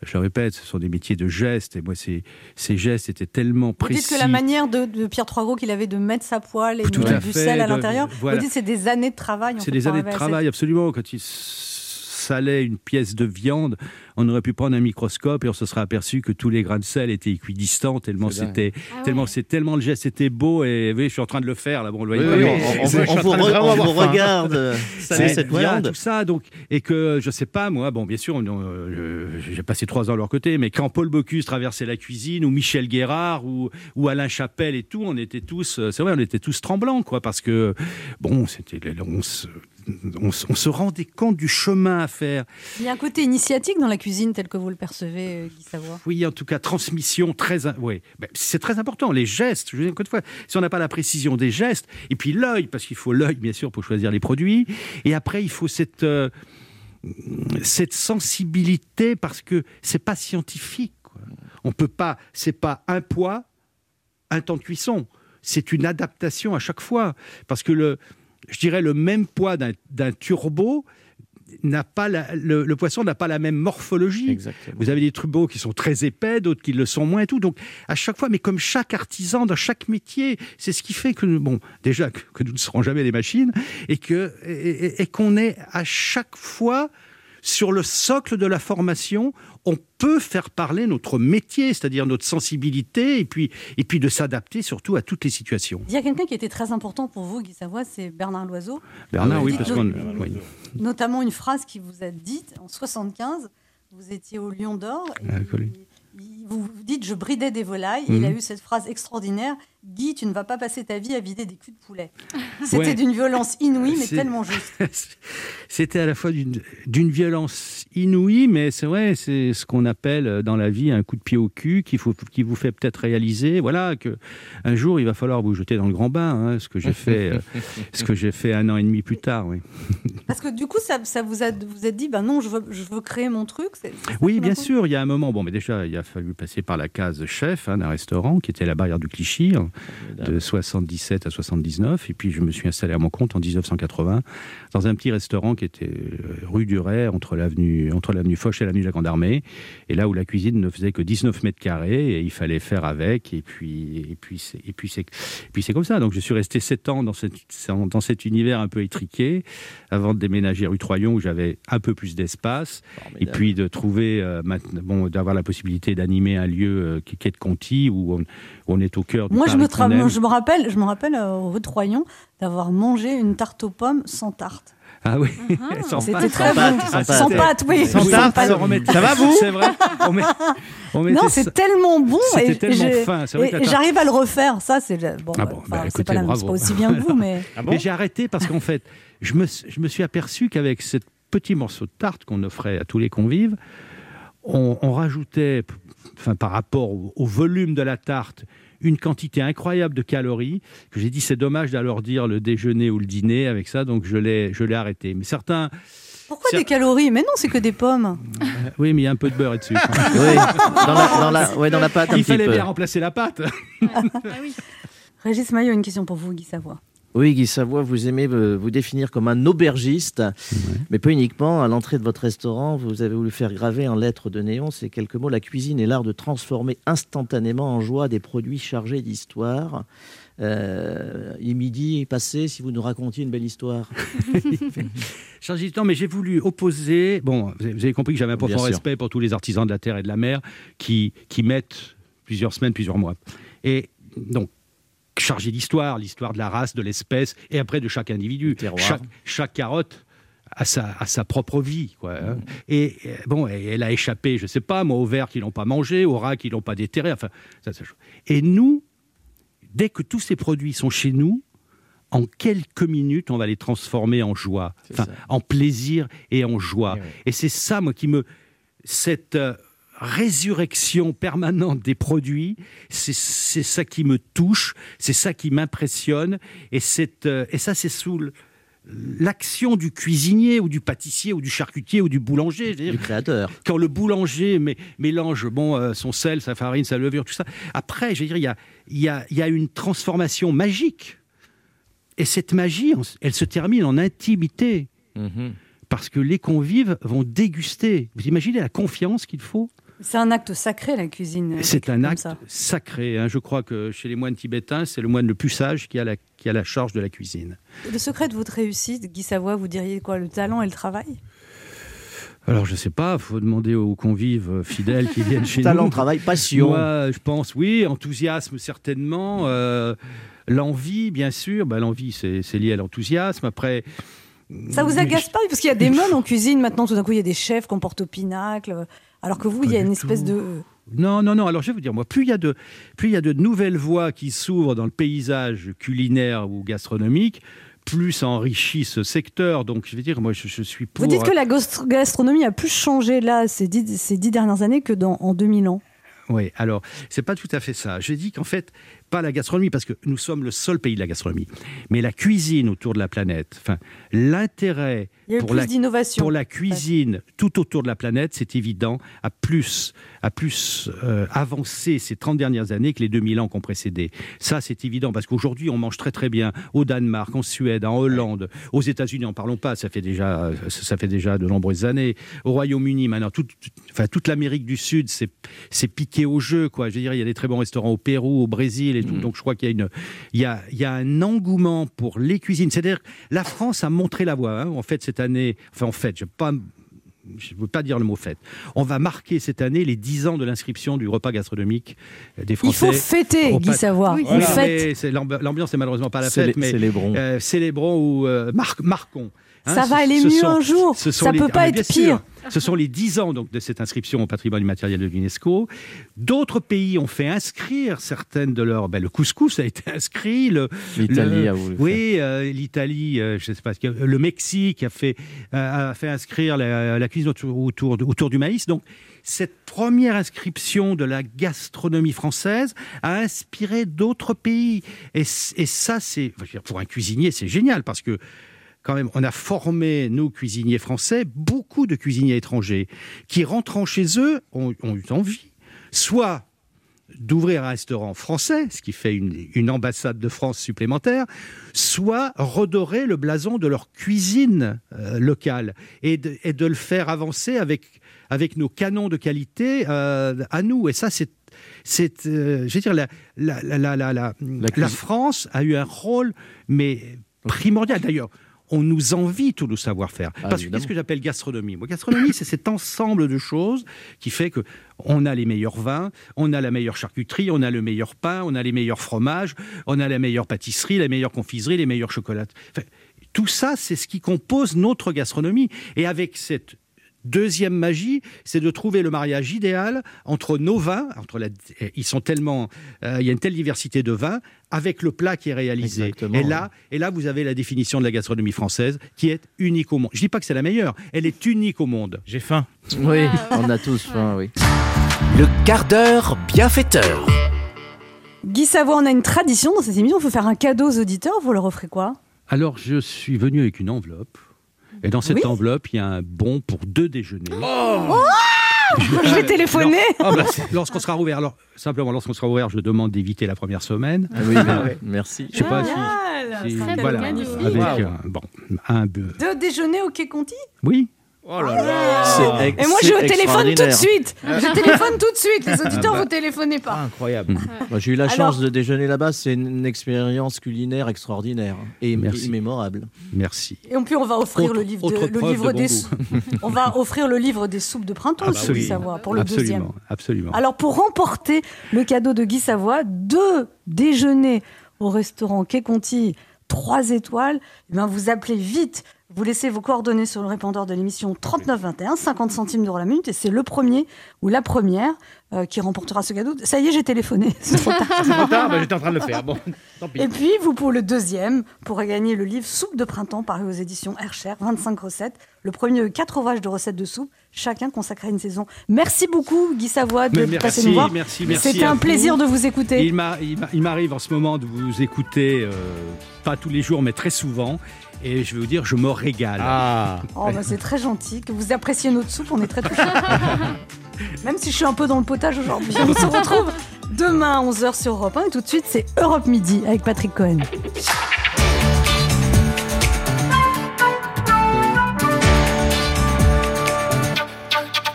je le répète, ce sont des métiers de gestes et moi ces, ces gestes étaient tellement précis. La manière de, de Pierre Troisgros qu'il avait de mettre sa poêle et de mettre du fait, sel à l'intérieur, voilà. vous dites que c'est des années de travail. C'est des années de travail, absolument. Quand il salait une pièce de viande, on aurait pu prendre un microscope et on se serait aperçu que tous les grains de sel étaient équidistants, tellement c'était, Ah tellement ouais. c'est tellement le geste était beau et oui, je suis en train de le faire là. Bon, on le Oui, voit oui, pas, on, vous, re- vous regarde C'est- cette voilà, viande. tout ça, donc, et que je sais pas, moi, bon, bien sûr, euh, j'ai passé trois ans à leur côté, mais quand Paul Bocuse traversait la cuisine, ou Michel Guérard, ou, ou Alain Chapelle et tout, on était tous, euh, c'est vrai, on était tous tremblants, quoi, parce que, bon, c'était, on se, on, se- on se rendait compte du chemin à faire. Il y a un côté initiatique dans la cuisine tel que vous le percevez, euh, Guy Savoie? Oui, en tout cas, transmission très. Oui, Ben, c'est très important. Les gestes, je veux dire, encore une fois, si on n'a pas la précision des gestes, et puis l'œil, parce qu'il faut l'œil, bien sûr, pour choisir les produits, et après, il faut cette. euh, cette sensibilité parce que c'est pas scientifique. quoi. On peut pas, c'est pas un poids, un temps de cuisson. C'est une adaptation à chaque fois parce que le, je dirais le même poids d'un turbo n'a pas la- le, le poisson n'a pas la même morphologie. Exactement. Vous avez des trubeaux qui sont très épais, d'autres qui le sont moins et tout. Donc, à chaque fois, mais comme chaque artisan dans chaque métier, c'est ce qui fait que, nous- bon, déjà, que, que nous ne serons jamais des machines et que, et, et- et qu'on est à chaque fois sur le socle de la formation, on peut faire parler notre métier, c'est-à-dire notre sensibilité, et puis, et puis de s'adapter surtout à toutes les situations. Il y a quelqu'un qui était très important pour vous, Guy Savoie, c'est Bernard Loiseau. Bernard, oui, parce qu'on... oui. Notamment une phrase qui vous a dite en 75, vous étiez au Lion d'Or, vous vous dites je bridais des volailles, il a Mhm. eu cette phrase extraordinaire, Guy, tu ne vas pas passer ta vie à vider des culs de poulet. (laughs) C'était Ouais. d'une violence inouïe, mais tellement juste. (laughs) C'était à la fois d'une d'une violence inouïe, mais c'est vrai, c'est ce qu'on appelle dans la vie un coup de pied au cul qui, faut, qui vous fait peut-être réaliser, voilà, que un jour il va falloir vous jeter dans le grand bain, hein, ce que j'ai fait, euh, (laughs) ce que j'ai fait un an et demi plus tard, oui. Parce que du coup, ça, ça vous a vous êtes dit, ben non, je veux, je veux créer mon truc. Oui, bien sûr, il y a un moment, bon, mais déjà, il a fallu passer par la case chef hein, d'un restaurant qui était la barrière du Clichy, hein, de 77 à 79, et puis je me suis installé à mon compte en 1980 dans un petit restaurant qui était euh, rue du Ray, entre l'avenue entre l'avenue Foch et l'avenue de la Grande Armée, et là où la cuisine ne faisait que 19 mètres carrés, et il fallait faire avec, et puis et puis c'est et puis c'est et puis c'est comme ça. Donc je suis resté 7 ans dans cette dans cet univers un peu étriqué, avant de déménager rue Troyon où j'avais un peu plus d'espace, et puis de trouver euh, bon d'avoir la possibilité d'animer un lieu euh, qui est de Conti où on, où on est au cœur du Moi, je Paris me, tra- aime. je me rappelle, je me rappelle euh, au rue Troyon d'avoir mangé une tarte aux pommes sans tarte. Ah oui, Sans C'était pâte. très Sans bon. pâte, sans Ah, pâte. Sans pâte, oui. Sans Oui, sans pâte. ça va, vous? C'est vrai. On met- on mettait Non, ça- c'est tellement bon. C'était et tellement fin, c'est vrai et que la tarte- J'arrive à le refaire. Ça, c'est bon. Ah bon, bah, c'est pas, la- bravo. c'est pas aussi bien que vous, mais. (laughs) mais j'ai arrêté parce qu'en fait, je me, je me suis aperçu qu'avec ce petit morceau de tarte qu'on offrait à tous les convives, on, on rajoutait, enfin, par rapport au, au volume de la tarte, une quantité incroyable de calories que j'ai dit c'est dommage d'aller dire le déjeuner ou le dîner avec ça, donc je l'ai, je l'ai arrêté. Mais certains, Pourquoi des calories? Mais non, c'est que des pommes. euh, oui, mais il y a un peu de beurre et de sucre. Oui, dans la- dans la- ouais, dans la pâte, un Il petit fallait peu. bien remplacer la pâte. Régis Maillot, une question pour vous, Guy Savoie. Oui, Guy Savoie, vous aimez euh, vous définir comme un aubergiste, mais pas uniquement. À l'entrée de votre restaurant, vous avez voulu faire graver en lettres de néon ces quelques mots La cuisine est l'art de transformer instantanément en joie des produits chargés d'histoire. Euh, il midi passé si vous nous racontiez une belle histoire. Chargé du temps, mais j'ai voulu opposer. Bon, vous avez, compris que j'avais un Bien profond sûr. respect pour tous les artisans de la terre et de la mer qui, qui mettent plusieurs semaines, plusieurs mois. Et donc, chargé d'histoire, l'histoire de la race, de l'espèce, et après de chaque individu. Chaque, chaque carotte a sa, propre vie. Quoi, hein. Et euh, bon, elle a échappé, je sais pas, moi, aux vers qui l'ont pas mangé, aux rats qui l'ont pas déterré. Enfin, ça, ça- Et nous, dès que tous ces produits sont chez nous, en quelques minutes, on va les transformer en joie, enfin, en plaisir et en joie. Et c'est ça, moi, qui me. Cette euh, résurrection permanente des produits, c'est ça qui me touche, c'est ça qui m'impressionne. Et, euh, et ça, c'est sous l'action du cuisinier ou du pâtissier ou du charcutier ou du boulanger. Du créateur. Quand le boulanger mé- mélange bon, euh, son sel, sa farine, sa levure, tout ça, après, je veux dire, il y a, y, a, y a une transformation magique. Et cette magie, elle se termine en intimité. Parce que les convives vont déguster. Vous imaginez la confiance qu'il faut C'est un acte sacré, la cuisine. C'est un acte ça. sacré. hein. Je crois que chez les moines tibétains, c'est le moine le plus sage qui a la, qui a la charge de la cuisine. Le secret de votre réussite, Guy Savoie, vous diriez quoi Le talent et le travail? Alors, je sais pas, faut demander aux convives euh, fidèles qui viennent chez (laughs) nous. Talent, travail, passion. Moi, je pense, oui, enthousiasme certainement, euh, l'envie, bien sûr. Bah, l'envie, c'est c'est lié à l'enthousiasme. Après, Ça vous agace pas? Parce qu'il y a des (laughs) modes en cuisine maintenant, tout d'un coup, il y a des chefs qu'on porte au pinacle. Alors que vous, il y a une espèce de. Non, non, non. Alors, je vais vous dire, moi, plus il y a de, plus il y a de nouvelles voies qui s'ouvrent dans le paysage culinaire ou gastronomique, plus ça enrichit ce secteur. Donc, je vais dire, moi, je, je suis pour. Vous dites que la gastro- gastronomie a plus changé là ces dix, ces dix dernières années que dans, en 2000 ans. Oui, alors, c'est pas tout à fait ça. Je dis qu'en fait, pas la gastronomie, parce que nous sommes le seul pays de la gastronomie, mais la cuisine autour de la planète, enfin, l'intérêt pour la, d'innovation. pour la cuisine tout autour de la planète, c'est évident, a plus, a plus euh, avancé ces 30 dernières années que les 2000 ans qui ont précédé. Ça, c'est évident, parce qu'aujourd'hui, on mange très très bien au Danemark, en Suède, en Hollande, aux États-Unis, n'en parlons pas, ça fait déjà, ça fait déjà de nombreuses années. Au Royaume-Uni, maintenant, toute, enfin, toute l'Amérique du Sud, c'est c'est piqué au jeu, quoi. Je veux dire, il y a des très bons restaurants au Pérou, au Brésil et tout. Donc, je crois qu'il y a une, il y a, il y a un engouement pour les cuisines. C'est-à-dire, la France a montré la voie. hein. En fait, cette année, enfin, en fait, je ne pas je ne veux pas dire le mot fête. On va marquer cette année les 10 ans de l'inscription du repas gastronomique des Français. faut fêter, Guy Savoie. Oui, l'ambi- L'ambiance n'est malheureusement pas la Célé- fête, mais célébrons. euh, célébrons ou euh, mar- marquons. Ça ce- va aller mieux sont- un jour. ce sont Ça les- peut Ah, pas être pire. sûr. Ce sont les 10 ans donc, de cette inscription au patrimoine immatériel de l'UNESCO. D'autres pays ont fait inscrire certaines de leurs. Ben, le couscous a été inscrit. L'Italie a voulu Oui, euh, l'Italie, euh, je sais pas, ce que- le Mexique a fait, euh, a fait inscrire la, la cuisine autour, autour, du maïs. Donc, cette première inscription de la gastronomie française a inspiré d'autres pays. Et, et ça, c'est, pour un cuisinier, c'est génial parce que quand même, on a formé, nous, cuisiniers français, beaucoup de cuisiniers étrangers qui, rentrant chez eux, ont, ont eu envie, soit d'ouvrir un restaurant français, ce qui fait une, une ambassade de France supplémentaire, soit redorer le blason de leur cuisine euh, locale et de, et de le faire avancer avec, avec nos canons de qualité euh, à nous. Et ça, c'est c'est, euh, je veux dire, la, la, la, la, la, la- la France a eu un rôle, mais primordial. D'ailleurs, on nous envie tout le savoir-faire. Ah, Parce que qu'est-ce que j'appelle gastronomie Moi, gastronomie, c'est cet ensemble de choses qui fait que on a les meilleurs vins, on a la meilleure charcuterie, on a le meilleur pain, on a les meilleurs fromages, on a la meilleure pâtisserie, la meilleure confiserie, les meilleurs chocolats. Enfin, tout ça, c'est ce qui compose notre gastronomie. Et avec cette Deuxième magie, c'est de trouver le mariage idéal entre nos vins, entre la, ils sont tellement, euh, il y a une telle diversité de vins, avec le plat qui est réalisé. Exactement, et là, et là, vous avez la définition de la gastronomie française qui est unique au monde. Je dis pas que c'est la meilleure, elle est unique au monde. J'ai faim. Oui, on a tous faim, oui. Le quart d'heure bienfaiteur. Guy Savoie, on a une tradition dans cette émission. Il faut faire un cadeau aux auditeurs. Vous leur offrez quoi? Alors, je suis venu avec une enveloppe. Et dans cette Oui. enveloppe, il y a un bon pour deux déjeuners. Oh Je vais téléphoner. Ah, bah, (laughs) lorsqu'on sera rouvert, alors simplement lorsqu'on sera ouvert, je demande d'éviter la première semaine. Ah oui, mais- merci. Je sais pas si, Génial. si- beau voilà, avec Wow. un, bon, un bœuf. De déjeuner au Quai Conti Oui. Oh là là Et moi, je téléphone tout de suite. Je téléphone tout de suite. Les auditeurs, Ah bah. vous téléphonez pas. Incroyable. Moi, j'ai eu la Alors- chance de déjeuner là-bas. C'est une expérience culinaire extraordinaire et Merci. immémorable. Merci. Et puis, on va offrir Autre- le livre, de- autre le preuve livre de des bon. (laughs) On va offrir le livre des soupes de printemps Ah, aussi, bah Guy. Savoie, pour le absolument, deuxième. Absolument. Alors, pour remporter le cadeau de Guy Savoie, deux déjeuners au restaurant Quai Conti, trois étoiles, eh bien, vous appelez vite Vous laissez vos coordonnées sur le répondeur de l'émission 3921, 50 centimes d'euros la minute, et c'est le premier ou la première euh, qui remportera ce cadeau. Ça y est, j'ai téléphoné. (laughs) C'est trop tard. C'est trop tard, bah, j'étais en train de le faire. Bon, tant pis. Et puis, vous, pour le deuxième, pourrez gagner le livre Soupe de printemps paru aux éditions Hercher, 25 recettes. Le premier, quatre ouvrages de recettes de soupe, chacun consacré à une saison. Merci beaucoup, Guy Savoie, de passer nous voir. merci, merci C'était un vous. plaisir de vous écouter. Il m'arrive en ce moment de vous écouter, euh, pas tous les jours, mais très souvent. Et je vais vous dire, je me régale. Ah. Oh, bah, c'est très gentil que vous appréciez notre soupe, on est très touchés. (laughs) Même si je suis un peu dans le potage aujourd'hui. On se retrouve demain à 11h sur Europe 1 et tout de suite c'est Europe Midi avec Patrick Cohen.